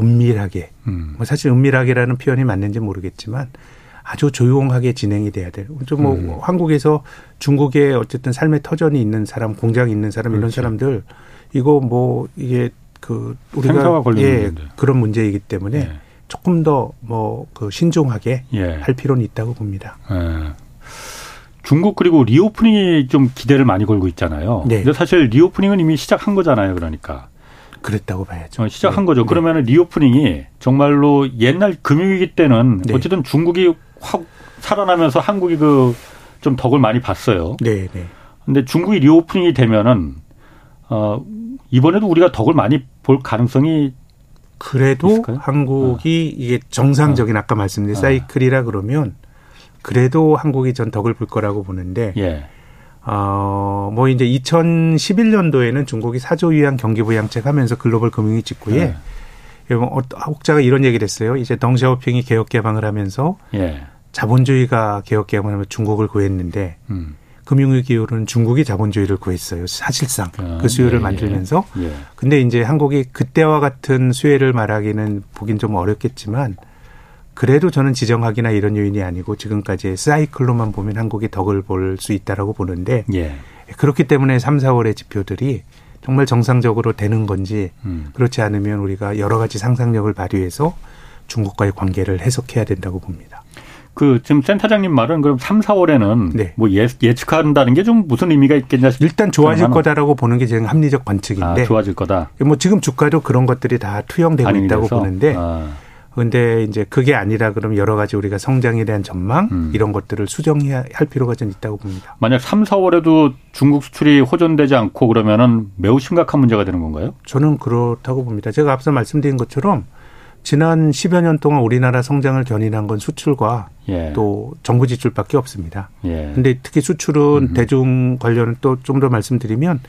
S3: 은밀하게 음. 뭐 사실 은밀하게라는 표현이 맞는지 모르겠지만 아주 조용하게 진행이 돼야 돼요. 좀뭐 음. 한국에서 중국의 어쨌든 삶의 터전이 있는 사람, 공장이 있는 사람 그렇죠. 이런 사람들 이거 뭐 이게 그 우리가 예 그런 문제이기 때문에 예. 조금 더 뭐 그 신중하게 예. 할 필요는 있다고 봅니다. 예.
S1: 중국 그리고 reopening이 좀 기대를 많이 걸고 있잖아요. 네. 근데 사실 reopening은 이미 시작한 거잖아요. 그러니까.
S3: 그랬다고 봐야죠.
S1: 어, 시작한 네. 거죠. 네. 그러면 reopening이 정말로 옛날 금융위기 때는 네. 어쨌든 중국이 확 살아나면서 한국이 그 좀 덕을 많이 봤어요. 네, 네. 근데 중국이 리오프닝이 되면은 어 이번에도 우리가 덕을 많이 볼 가능성이
S3: 그래도 있을까요? 한국이 어. 이게 정상적인 어. 아까 말씀드린 어. 사이클이라 그러면 그래도 한국이 전 덕을 볼 거라고 보는데 예. 어, 뭐 이제 2011년도에는 중국이 사조 위안 경기 부양책 하면서 글로벌 금융위 직후에 예. 혹자가 이런 얘기를 했어요. 이제 덩샤오핑이 개혁 개방을 하면서 예. 자본주의가 개혁 개방을 하면 중국을 구했는데 음. 금융위기로는 중국이 자본주의를 구했어요. 사실상 아, 그 수요를 예, 예. 만들면서. 예. 근데 이제 한국이 그때와 같은 수혜를 말하기는 보긴 좀 어렵겠지만 그래도 저는 지정학이나 이런 요인이 아니고 지금까지의 사이클로만 보면 한국이 덕을 볼 수 있다라고 보는데 예. 그렇기 때문에 3, 4월의 지표들이 정말 정상적으로 되는 건지 음. 그렇지 않으면 우리가 여러 가지 상상력을 발휘해서 중국과의 관계를 해석해야 된다고 봅니다.
S1: 그 지금 센터장님 말은 그럼 3, 4월에는 네. 뭐 예, 예측한다는 게 좀 무슨 의미가 있겠냐 싶
S3: 일단 좋아질 거다라고 보는 게 지금 합리적 관측인데.
S1: 아, 좋아질 거다.
S3: 뭐 지금 주가도 그런 것들이 다 투영되고 있다고 돼서? 보는데. 아. 근데 이제 그게 아니라 그럼 여러 가지 우리가 성장에 대한 전망 음. 이런 것들을 수정해야 할 필요가 좀 있다고 봅니다.
S1: 만약 3, 4월에도 중국 수출이 호전되지 않고 그러면은 매우 심각한 문제가 되는 건가요?
S3: 저는 그렇다고 봅니다. 제가 앞서 말씀드린 것처럼 지난 10여 년 동안 우리나라 성장을 견인한 건 수출과 예. 또 정부 지출밖에 없습니다. 예. 근데 특히 수출은 음 대중 관련 또좀 더 말씀드리면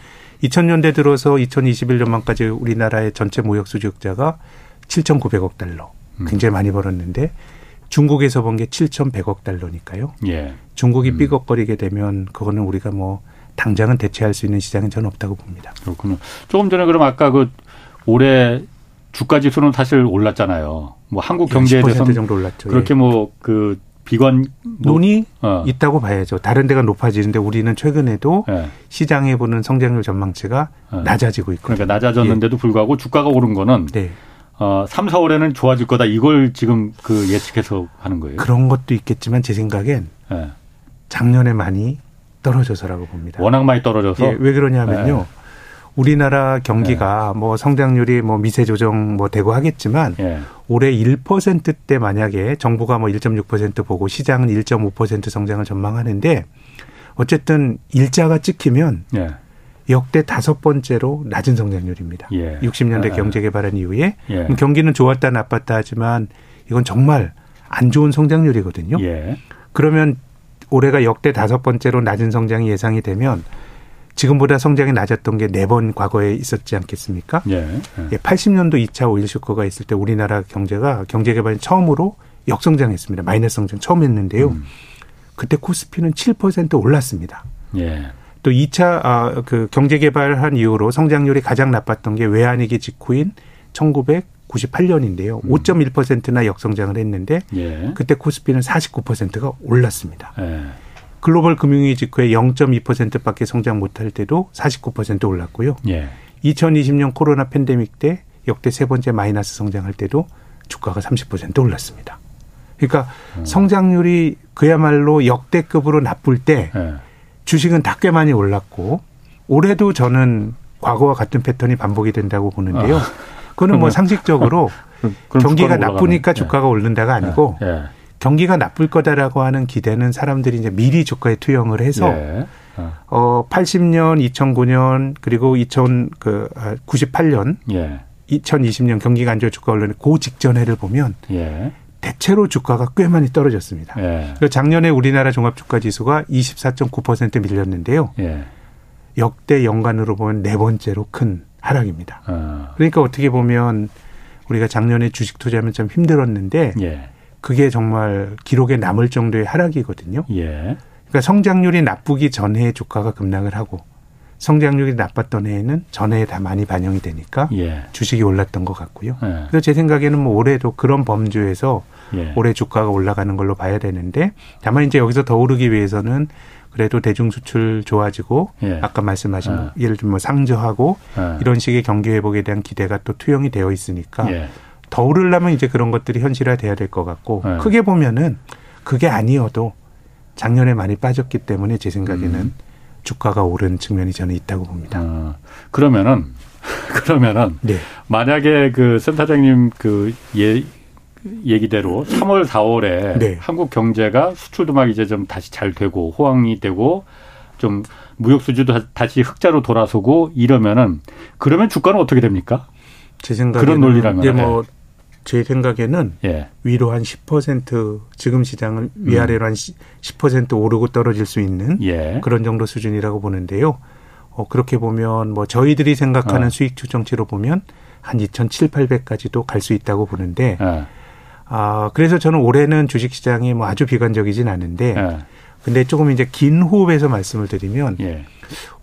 S3: 2000년대 들어서 2021년만까지 우리나라의 전체 무역 수지흑자가 7,900억 달러. 음. 굉장히 많이 벌었는데 중국에서 본게 7,100억 달러니까요. 예. 중국이 음. 삐걱거리게 되면 그거는 우리가 뭐 당장은 대체할 수 있는 시장은 저는 없다고 봅니다.
S1: 그렇군요. 조금 전에 그럼 아까 그 올해 주가 지수는 사실 올랐잖아요. 뭐 한국 경제에 대해서
S3: 정도 올랐죠.
S1: 그렇게 예. 뭐그 비관
S3: 뭐, 논이 어. 있다고 봐야죠. 다른 데가 높아지는데 우리는 최근에도 예. 시장에 보는 성장률 전망치가 어. 낮아지고 있고
S1: 그러니까 낮아졌는데도 예. 불구하고 주가가 오른 거는 네. 어, 3, 4월에는 좋아질 거다. 이걸 지금 그 예측해서 하는 거예요.
S3: 그런 것도 있겠지만 제 생각엔 예. 작년에 많이 떨어져서라고 봅니다.
S1: 워낙 많이 떨어져서 예,
S3: 왜 그러냐면요. 예. 우리나라 경기가 네. 뭐 성장률이 뭐 미세 조정 뭐 되고 하겠지만 네. 올해 1%대 만약에 정부가 뭐 1.6% 보고 시장은 1.5% 성장을 전망하는데 어쨌든 일자가 찍히면 네. 역대 다섯 번째로 낮은 성장률입니다. 예. 60년대 경제 개발한 이후에 예. 경기는 좋았다 나빴다 하지만 이건 정말 안 좋은 성장률이거든요. 예. 그러면 올해가 역대 다섯 번째로 낮은 성장이 예상이 되면 지금보다 성장이 낮았던 게 네 번 과거에 있었지 않겠습니까? 예. 예. 80년도 2차 오일 쇼크가 있을 때 우리나라 경제가 경제 개발이 처음으로 역성장했습니다. 마이너스 성장 처음 했는데요. 음. 그때 코스피는 7% 올랐습니다.
S1: 예.
S3: 또 2차 아, 그 경제 개발한 이후로 성장률이 가장 나빴던 게 외환위기 직후인 1998년인데요. 음. 5.1%나 역성장을 했는데 예. 그때 코스피는 49%가 올랐습니다. 예. 글로벌 금융위기 직후에 0.2%밖에 성장 못할 때도 49% 올랐고요. 예. 2020년 코로나 팬데믹 때 역대 세 번째 마이너스 성장할 때도 주가가 30% 올랐습니다. 그러니까 음. 성장률이 그야말로 역대급으로 나쁠 때 예. 주식은 다 꽤 많이 올랐고 올해도 저는 과거와 같은 패턴이 반복이 된다고 보는데요. 아. 그거는 뭐 상식적으로 경기가 나쁘니까 네. 주가가 오른다가 아니고 예. 예. 경기가 나쁠 거다라고 하는 기대는 사람들이 이제 미리 주가에 투영을 해서 예. 어 80년, 2009년 그리고 2098년 예. 2020년 경기가 안 좋아 주가 올르는 그 직전 해를 보면 예. 대체로 주가가 꽤 많이 떨어졌습니다. 예. 작년에 우리나라 종합주가지수가 24.9% 밀렸는데요. 예. 역대 연간으로 보면 네 번째로 큰 하락입니다. 어. 그러니까 어떻게 보면 우리가 작년에 주식 투자하면 좀 힘들었는데 예. 그게 정말 기록에 남을 정도의 하락이거든요. 예. 그러니까 성장률이 나쁘기 전에 주가가 급락을 하고 성장률이 나빴던 해에는 전해에 다 많이 반영이 되니까 예. 주식이 올랐던 것 같고요. 예. 그래서 제 생각에는 뭐 올해도 그런 범주에서 예. 올해 주가가 올라가는 걸로 봐야 되는데 다만 이제 여기서 더 오르기 위해서는 그래도 대중 수출 좋아지고 예. 아까 말씀하신 예. 예를 들면 뭐 상저하고 예. 이런 식의 경기 회복에 대한 기대가 또 투영이 되어 있으니까 예. 더 오르려면 이제 그런 것들이 현실화돼야 될 것 같고 예. 크게 보면은 그게 아니어도 작년에 많이 빠졌기 때문에 제 생각에는 음. 주가가 오른 측면이 저는 있다고 봅니다. 아,
S1: 그러면은 그러면은 네. 만약에 그 센터장님 그 예, 얘기대로 3월, 4월에 네. 한국 경제가 수출도 막 이제 좀 다시 잘 되고 호황이 되고 좀 무역 수지도 다시 흑자로 돌아서고 이러면은 그러면 주가는 어떻게 됩니까?
S3: 제 생각에는 그런 논리라면 이제 뭐 제 네. 생각에는 예. 위로 한 10% 지금 시장은 위아래로 음. 한10% 오르고 떨어질 수 있는 예. 그런 정도 수준이라고 보는데요. 어, 그렇게 보면 뭐 저희들이 생각하는 어. 수익 추정치로 보면 한 2,700, 800까지도 갈 수 있다고 보는데 예. 아, 그래서 저는 올해는 주식 시장이 뭐 아주 비관적이진 않은데 예. 근데 조금 이제 긴 호흡에서 말씀을 드리면 예.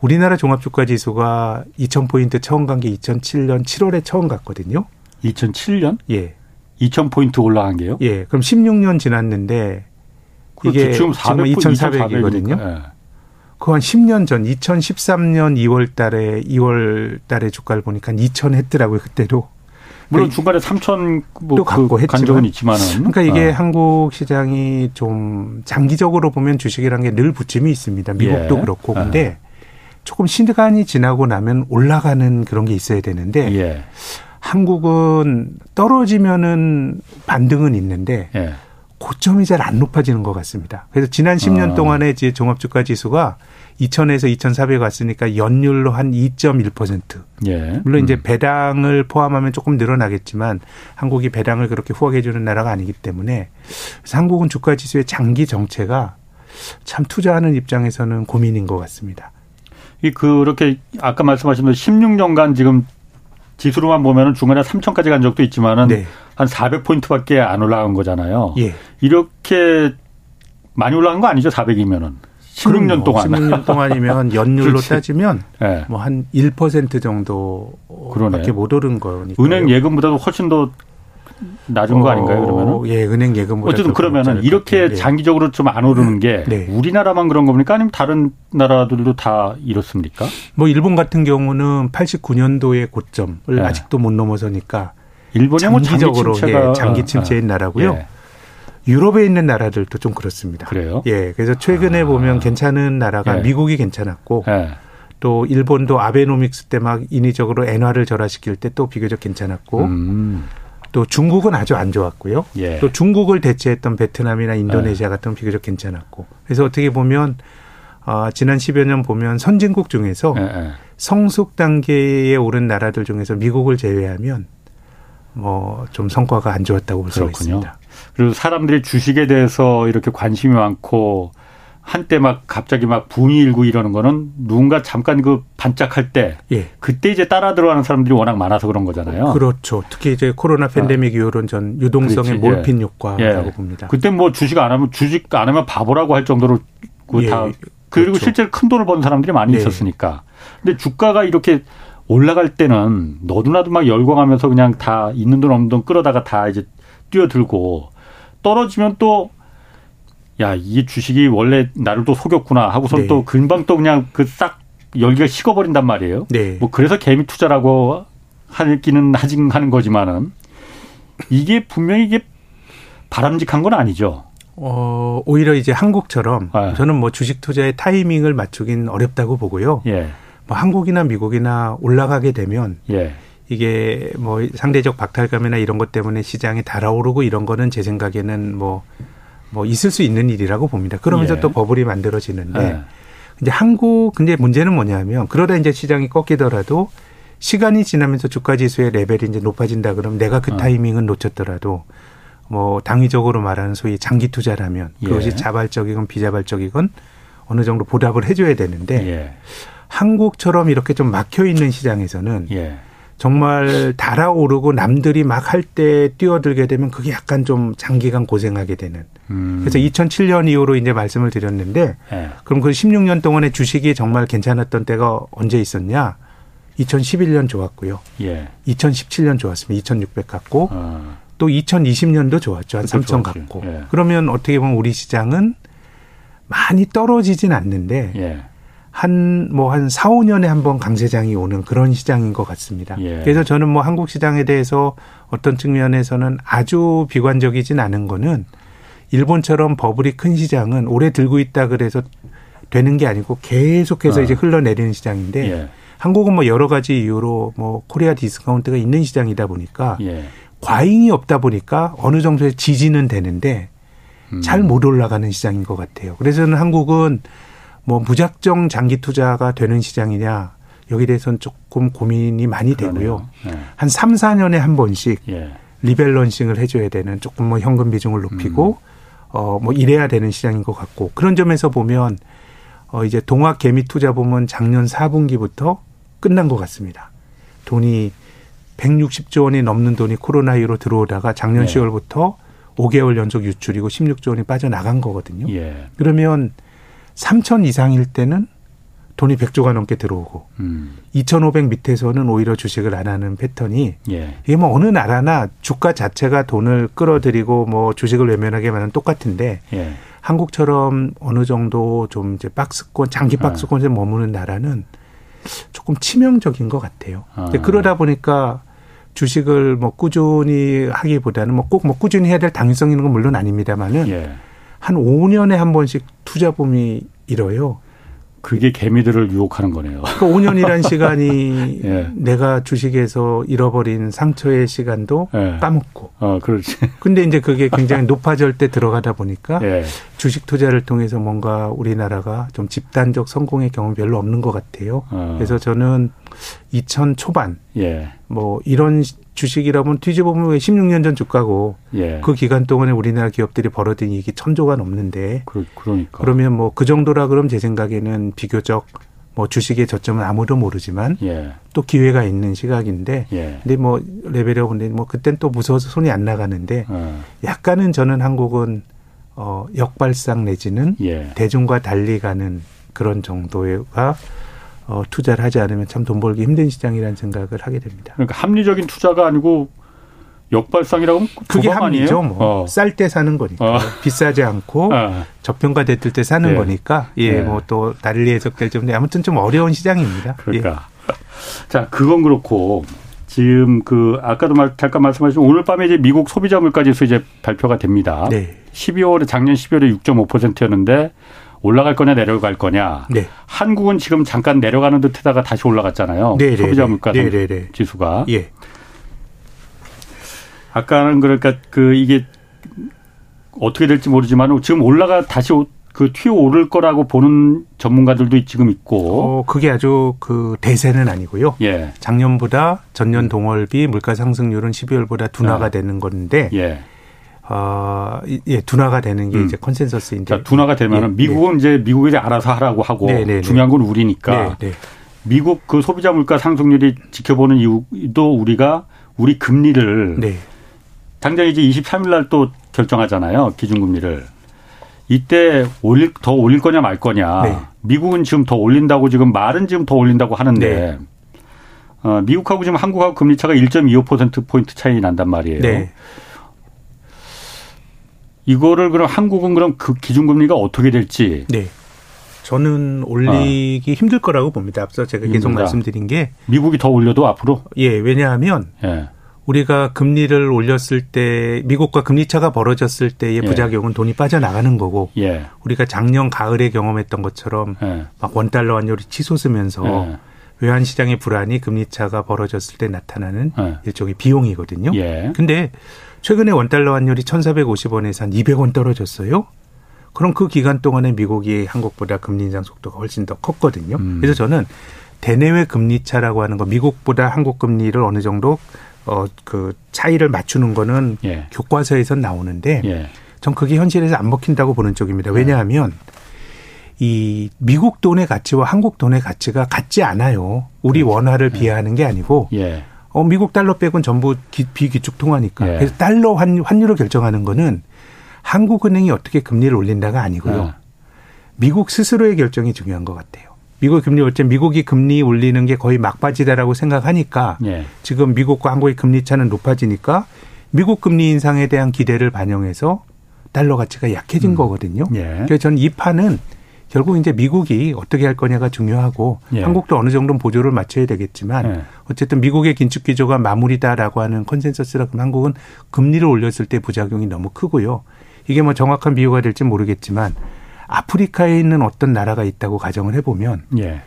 S3: 우리나라 종합주가 지수가 2,000포인트 처음 간 게 2007년 7월에 처음 갔거든요.
S1: 2007년?
S3: 예.
S1: 2,000포인트 올라간 게요?
S3: 예. 그럼 16년 지났는데. 이게 지금, 400, 지금 2,400이거든요. 예. 그한 10년 전 2013년 2월 달에 2월 달에 주가를 보니까 2,000 했더라고요. 그때도.
S1: 물론 그 중간에 3천 뭐또 갖고 그 간적은 있지만은
S3: 그러니까 이게 어. 한국 시장이 좀 장기적으로 보면 주식이라는 게늘 부침이 있습니다. 미국도 예. 그렇고 어. 근데 조금 시간이 지나고 나면 올라가는 그런 게 있어야 되는데 예. 한국은 떨어지면은 반등은 있는데 예. 고점이 잘 안 높아지는 것 같습니다. 그래서 지난 10년 어. 동안에 이제 종합주가 지수가 2천에서 2,400 왔으니까 연율로 한 2.1%. 예. 물론 음. 이제 배당을 포함하면 조금 늘어나겠지만 한국이 배당을 그렇게 후하게 주는 나라가 아니기 때문에 그래서 한국은 주가 지수의 장기 정체가 참 투자하는 입장에서는 고민인 것 같습니다.
S1: 이 그렇게 아까 말씀하신 대로 16년간 지금 지수로만 보면은 중간에 3천까지 간 적도 있지만은 네. 한 400포인트밖에 안 올라간 거잖아요. 예. 이렇게 많이 올라간 거 아니죠? 400이면은. 16년 동안.
S3: 16년 동안이면 연율로 따지면 네. 뭐한 1% 정도밖에 못 오른 거니까.
S1: 은행 예금보다도 훨씬 더 낮은 어, 거 아닌가요, 그러면은?
S3: 예, 은행 예금보다.
S1: 어쨌든 그러면은 이렇게 예. 장기적으로 좀 안 오르는 게 네. 우리나라만 그런 겁니까? 아니면 다른 나라들도 다 이렇습니까?
S3: 뭐 일본 같은 경우는 89년도의 고점을 네. 아직도 못 넘어서니까 일본이 뭐 장기적으로 장기, 예, 장기 침체인 아, 나라고요. 예. 유럽에 있는 나라들도 좀 그렇습니다.
S1: 그래요?
S3: 예. 그래서 최근에 아. 보면 괜찮은 나라가 예. 미국이 괜찮았고 예. 또 일본도 아베노믹스 때 막 인위적으로 엔화를 절하시킬 때 또 비교적 괜찮았고 음. 또 중국은 아주 안 좋았고요. 예. 또 중국을 대체했던 베트남이나 인도네시아 예. 같은 비교적 괜찮았고. 그래서 어떻게 보면 어, 지난 10여 년 보면 선진국 중에서 예, 예. 성숙 단계에 오른 나라들 중에서 미국을 제외하면 뭐 좀 성과가 안 좋았다고 볼 수 있습니다.
S1: 그리고 사람들이 주식에 대해서 이렇게 관심이 많고 한때 막 갑자기 막 붕이 일고 이러는 거는 누군가 잠깐 그 반짝할 때 예. 그때 이제 따라 들어가는 사람들이 워낙 많아서 그런 거잖아요.
S3: 그렇죠. 특히 이제 코로나 팬데믹 아. 이후로는 전 유동성의 그렇지. 몰핀 예. 효과라고 예. 봅니다.
S1: 그때 뭐 주식 안 하면 주식 안 하면 바보라고 할 정도로 그다 예. 그리고 그렇죠. 실제로 큰 돈을 버는 사람들이 많이 네. 있었으니까. 근데 주가가 이렇게 올라갈 때는 너도나도 막 열광하면서 그냥 다 있는 돈 없는 돈 끌어다가 다 이제 뛰어들고 떨어지면 또 야, 이 주식이 원래 나를 또 속였구나 하고서 네. 또 금방 또 그냥 그 싹 열기가 식어버린단 말이에요. 네. 뭐 그래서 개미 투자라고 하기는 하진 하는 거지만은 이게 분명히 이게 바람직한 건 아니죠.
S3: 어, 오히려 이제 한국처럼 네. 저는 뭐 주식 투자의 타이밍을 맞추긴 어렵다고 보고요. 예. 뭐 한국이나 미국이나 올라가게 되면 예. 이게 뭐 상대적 박탈감이나 이런 것 때문에 시장이 달아오르고 이런 거는 제 생각에는 뭐 뭐뭐 있을 수 있는 일이라고 봅니다. 그러면서 예. 또 버블이 만들어지는데 예. 이제 한국 근데 문제는 뭐냐면 그러다 이제 시장이 꺾이더라도 시간이 지나면서 주가 지수의 레벨이 이제 높아진다 그러면 내가 그 어. 타이밍은 놓쳤더라도 뭐 당위적으로 말하는 소위 장기 투자라면 예. 그것이 자발적이건 비자발적이건 어느 정도 보답을 해줘야 되는데 예. 한국처럼 이렇게 좀 막혀 있는 시장에서는 예. 정말 달아오르고 남들이 막 할 때 뛰어들게 되면 그게 약간 좀 장기간 고생하게 되는. 음. 그래서 2007년 이후로 이제 말씀을 드렸는데 예. 그럼 그 16년 동안에 주식이 정말 괜찮았던 때가 언제 있었냐? 2011년 좋았고요. 예. 2017년 좋았습니다. 2,600 갖고 어. 또 2020년도 좋았죠. 한 3천 갖고. 예. 그러면 어떻게 보면 우리 시장은 많이 떨어지진 않는데 예. 한, 뭐, 한 4, 5년에 한 번 강세장이 오는 그런 시장인 것 같습니다. 예. 그래서 저는 뭐 한국 시장에 대해서 어떤 측면에서는 아주 비관적이진 않은 거는 일본처럼 버블이 큰 시장은 오래 들고 있다 그래서 되는 게 아니고 계속해서 어. 이제 흘러내리는 시장인데 예. 한국은 뭐 여러 가지 이유로 뭐 Korea discount가 있는 시장이다 보니까 예. 과잉이 없다 보니까 어느 정도의 지지는 되는데 음. 잘못 올라가는 시장인 것 같아요. 그래서 저는 한국은 뭐 무작정 장기 투자가 되는 시장이냐 여기에 대해서는 조금 고민이 많이 되고요. 네. 한 3, 4년에 한 번씩 예. 리밸런싱을 해줘야 되는 조금 뭐 현금 비중을 높이고 음. 어뭐 이래야 되는 시장인 것 같고 그런 점에서 보면 어 이제 동학 개미 투자 보면 작년 4분기부터 끝난 것 같습니다. 돈이 160조 원이 넘는 돈이 코로나 이후로 들어오다가 작년 네. 10월부터 5개월 연속 유출이고 16조 원이 빠져나간 거거든요. 예. 그러면 3천 이상일 때는 돈이 100조가 넘게 들어오고 음. 2,500 밑에서는 오히려 주식을 안 하는 패턴이 예. 이게 뭐 어느 나라나 주가 자체가 돈을 끌어들이고 뭐 주식을 외면하게 하면 똑같은데 예. 한국처럼 어느 정도 좀 이제 박스권 장기 박스권에 아. 머무는 나라는 조금 치명적인 것 같아요. 아. 그러다 보니까 주식을 뭐 꾸준히 하기보다는 뭐 꼭뭐 뭐 꾸준히 해야 될 당위성 있는 건 물론 아닙니다만은 예. 한 5년에 한 번씩 투자 봄이 일어요.
S1: 그게 개미들을 유혹하는 거네요.
S3: 그 5년이란 시간이 예. 내가 주식에서 잃어버린 상처의 시간도 예. 까먹고.
S1: 어, 그렇지.
S3: 근데 이제 그게 굉장히 높아질 때 들어가다 보니까 예. 주식 투자를 통해서 뭔가 우리나라가 좀 집단적 성공의 경험이 별로 없는 것 같아요. 어. 그래서 저는 2000 초반 예. 뭐 이런 주식이라면 뒤집어보면 16년 전 주가고 예. 그 기간 동안에 우리나라 기업들이 벌어들인 이익이 천조가 넘는데
S1: 그, 그러니까
S3: 그러면 뭐 그 정도라 그럼 제 생각에는 비교적 뭐 주식의 저점은 아무도 모르지만 예. 또 기회가 있는 시각인데 예. 근데 뭐 레벨업 근데 뭐 그땐 또 무서워서 손이 안 나가는데 어. 약간은 저는 한국은 어 역발상 내지는 예. 대중과 달리 가는 그런 정도가 어, 투자를 하지 않으면 참 돈 벌기 힘든 시장이라는 생각을 하게 됩니다.
S1: 그러니까 합리적인 투자가 아니고 역발상이라고 하면
S3: 그게 합리죠. 뭐. 어. 쌀때 사는 거니까. 어. 비싸지 않고 어. 저평가 됐을 때 사는 예. 거니까. 예, 예. 뭐또 달리 해석될 점인데 아무튼 좀 어려운 시장입니다.
S1: 그러니까. 예. 자, 그건 그렇고 지금 그 아까도 말, 잠깐 말씀하신 오늘 밤에 이제 미국 소비자 물가지수 이제 발표가 됩니다. 네. 12월에 작년 12월에 6.5%였는데 올라갈 거냐 내려갈 거냐. 네. 한국은 지금 잠깐 내려가는 듯하다가 다시 올라갔잖아요. 네, 네 소비자 네. 물가 네, 지수가. 예. 아까는 그러니까 그 이게 어떻게 될지 모르지만 지금 올라가 다시 그 튀어 오를 거라고 보는 전문가들도 지금 있고.
S3: 어, 그게 아주 그 대세는 아니고요. 예. 작년보다 전년 동월비 물가 상승률은 12월보다 둔화가 아. 되는 건데. 예. 어, 예, 둔화가 되는 게 음. 이제 consensus인데.
S1: 자, 둔화가 되면은 네, 미국은 네. 이제 미국이 알아서 하라고 하고 네, 네, 네. 중요한 건 우리니까. 네, 미국 그 소비자 물가 상승률이 지켜보는 이유도 우리가 우리 금리를 당장 이제 23일 날 또 결정하잖아요. 기준금리를. 이때 올릴 더 올릴 거냐 말 거냐. 미국은 지금 더 올린다고 지금 말은 지금 더 올린다고 하는데 어, 미국하고 지금 한국하고 금리 차가 1.25% 포인트 차이 난단 말이에요. 이거를 그럼 한국은 그럼 그 기준금리가 어떻게 될지.
S3: 네. 저는 올리기 어. 힘들 거라고 봅니다. 앞서 제가 계속 힘들다. 말씀드린 게
S1: 미국이 더 올려도 앞으로
S3: 예, 왜냐하면 예. 우리가 금리를 올렸을 때 미국과 금리 차가 벌어졌을 때의 예. 부작용은 돈이 빠져나가는 거고 예. 우리가 작년 가을에 경험했던 것처럼 예. 막 원 달러 환율이 치솟으면서 예. 외환 시장의 불안이 금리 차가 벌어졌을 때 나타나는 예. 일종의 비용이거든요. 근데 최근에 원달러 환율이 1,450원에서 한 200원 떨어졌어요. 그럼 그 기간 동안에 미국이 한국보다 금리 인상 속도가 훨씬 더 컸거든요. 음. 그래서 저는 대내외 금리 차라고 하는 거 미국보다 한국 금리를 어느 정도 어 그 차이를 맞추는 거는 예. 교과서에서 나오는데 예. 전 그게 현실에서 안 먹힌다고 보는 쪽입니다. 왜냐하면 이 미국 돈의 가치와 한국 돈의 가치가 같지 않아요. 우리 그렇죠. 원화를 예. 비하하는 게 아니고 예. 어, 미국 달러 빼곤 전부 기, 비기축 통화니까. 예. 그래서 달러 환, 환율을 결정하는 거는 한국은행이 어떻게 금리를 올린다가 아니고요. 예. 미국 스스로의 결정이 중요한 것 같아요. 미국 금리 올때 미국이 금리 올리는 게 거의 막바지다라고 생각하니까 예. 지금 미국과 한국의 금리 차는 높아지니까 미국 금리 인상에 대한 기대를 반영해서 달러 가치가 약해진 음. 거거든요. 예. 그래서 저는 이 판은 결국 이제 미국이 어떻게 할 거냐가 중요하고 예. 한국도 어느 정도는 보조를 맞춰야 되겠지만 예. 어쨌든 미국의 긴축 기조가 마무리다라고 하는 컨센서스라 그럼 한국은 금리를 올렸을 때 부작용이 너무 크고요. 이게 뭐 정확한 비유가 될지 모르겠지만 아프리카에 있는 어떤 나라가 있다고 가정을 해보면 예.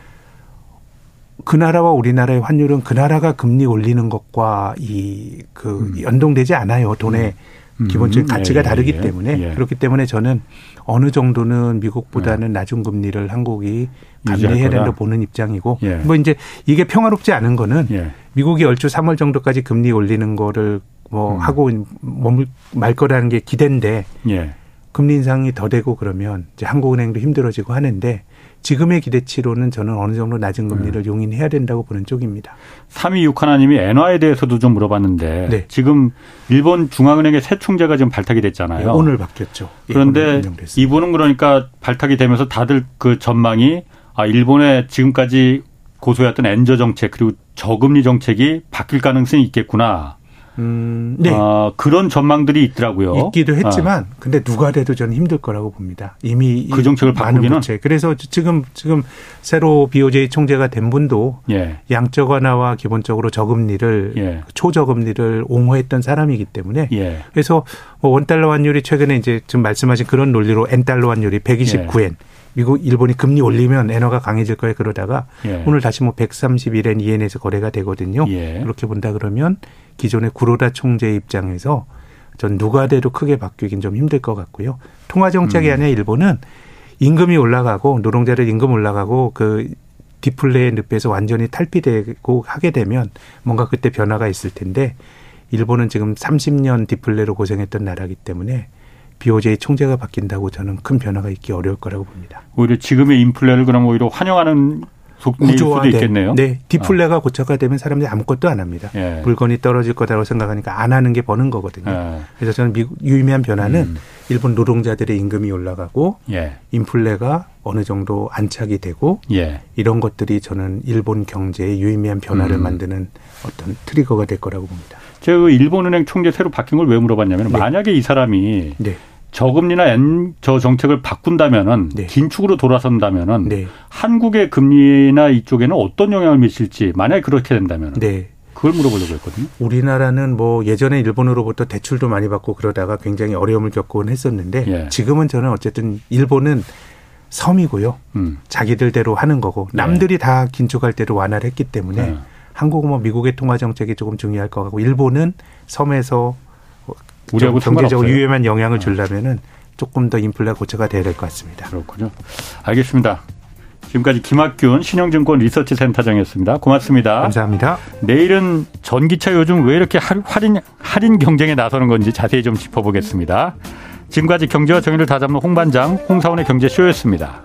S3: 그 나라와 우리나라의 환율은 그 나라가 금리 올리는 것과 이그 음. 연동되지 않아요. 돈의 음. 기본적인 음, 가치가 예, 다르기 예, 때문에 예. 그렇기 때문에 저는 어느 정도는 미국보다는 네. 낮은 금리를 한국이 감내해야 된다 보는 입장이고 예. 뭐 이제 이게 평화롭지 않은 거는 예. 미국이 얼추 3월 정도까지 금리 올리는 거를 뭐 음. 하고 머물 말 거라는 게 기대인데 예. 금리 인상이 더 되고 그러면 이제 한국은행도 힘들어지고 하는데 지금의 기대치로는 저는 어느 정도 낮은 금리를 네. 용인해야 된다고 보는 쪽입니다.
S1: 3261님이 엔화에 대해서도 좀 물어봤는데 네. 지금 일본 중앙은행의 새 총재가 지금 발탁이 됐잖아요. 네,
S3: 오늘 바뀌었죠.
S1: 예, 그런데 이분은 그러니까 발탁이 되면서 다들 그 전망이 아 일본의 지금까지 고소했던 엔저 정책 그리고 저금리 정책이 바뀔 가능성이 있겠구나. 음, 네. 어, 그런 전망들이 있더라고요.
S3: 있기도 했지만, 어. 근데 누가 돼도 저는 힘들 거라고 봅니다. 이미
S1: 그 정책을 바꾸기는. 부채.
S3: 그래서 지금 지금 새로 BOJ 총재가 된 분도 예. 양적 완화와 기본적으로 저금리를 예. 초저금리를 옹호했던 사람이기 때문에 예. 그래서 뭐 원달러 환율이 최근에 이제 지금 말씀하신 그런 논리로 엔달러 환율이 129엔. 미국, 일본이 금리 올리면 엔화가 강해질 거에 그러다가 예. 오늘 다시 뭐 131엔, 2엔에서 거래가 되거든요. 예. 그렇게 본다 그러면 기존의 구로다 총재 입장에서 전 누가 돼도 크게 바뀌긴 좀 힘들 것 같고요. 통화 정책이 음. 아니라 일본은 임금이 올라가고 노동자들 임금 올라가고 그 디플레의 늪에서 완전히 탈피되고 하게 되면 뭔가 그때 변화가 있을 텐데 일본은 지금 30년 디플레로 고생했던 나라기 때문에 BOJ 총재가 바뀐다고 저는 큰 변화가 있기 어려울 거라고 봅니다.
S1: 오히려 지금의 인플레를 그럼 오히려 환영하는 구조화 수도 있겠네요.
S3: 네, 디플레가 어. 고착화 되면 사람들이 아무것도 안 합니다. 예. 물건이 떨어질 거다라고 생각하니까 안 하는 게 버는 거거든요. 예. 그래서 저는 미국 유의미한 변화는 음. 일본 노동자들의 임금이 올라가고 예. 인플레가 어느 정도 안착이 되고 예. 이런 것들이 저는 일본 경제에 유의미한 변화를 음. 만드는 어떤 트리거가 될 거라고 봅니다.
S1: 제가 그 일본은행 총재 새로 바뀐 걸 왜 물어봤냐면 네. 만약에 이 사람이 네. 저금리나 N 저 정책을 바꾼다면은 네. 긴축으로 돌아선다면은 네. 한국의 금리나 이쪽에는 어떤 영향을 미칠지 만약에 그렇게 된다면 네. 그걸 물어보려고 했거든요.
S3: 우리나라는 뭐 예전에 일본으로부터 대출도 많이 받고 그러다가 굉장히 어려움을 겪곤 했었는데 예. 지금은 저는 어쨌든 일본은 섬이고요. 음. 자기들대로 하는 거고 남들이 네. 다 긴축할 때도 완화를 했기 때문에 네. 한국은 뭐 미국의 통화 정책이 조금 중요할 것 같고 일본은 섬에서 우리하고 경제적으로 유의미한 영향을 아. 주려면은 조금 더 인플레가 고쳐가 돼야 될 것 같습니다.
S1: 그렇군요. 알겠습니다. 지금까지 김학균 신영증권 리서치 센터장이었습니다. 고맙습니다.
S3: 감사합니다.
S1: 내일은 전기차 요즘 왜 이렇게 할인 할인 경쟁에 나서는 건지 자세히 좀 짚어보겠습니다. 지금까지 경제와 정의를 다잡는 홍반장 홍사원의 경제쇼였습니다.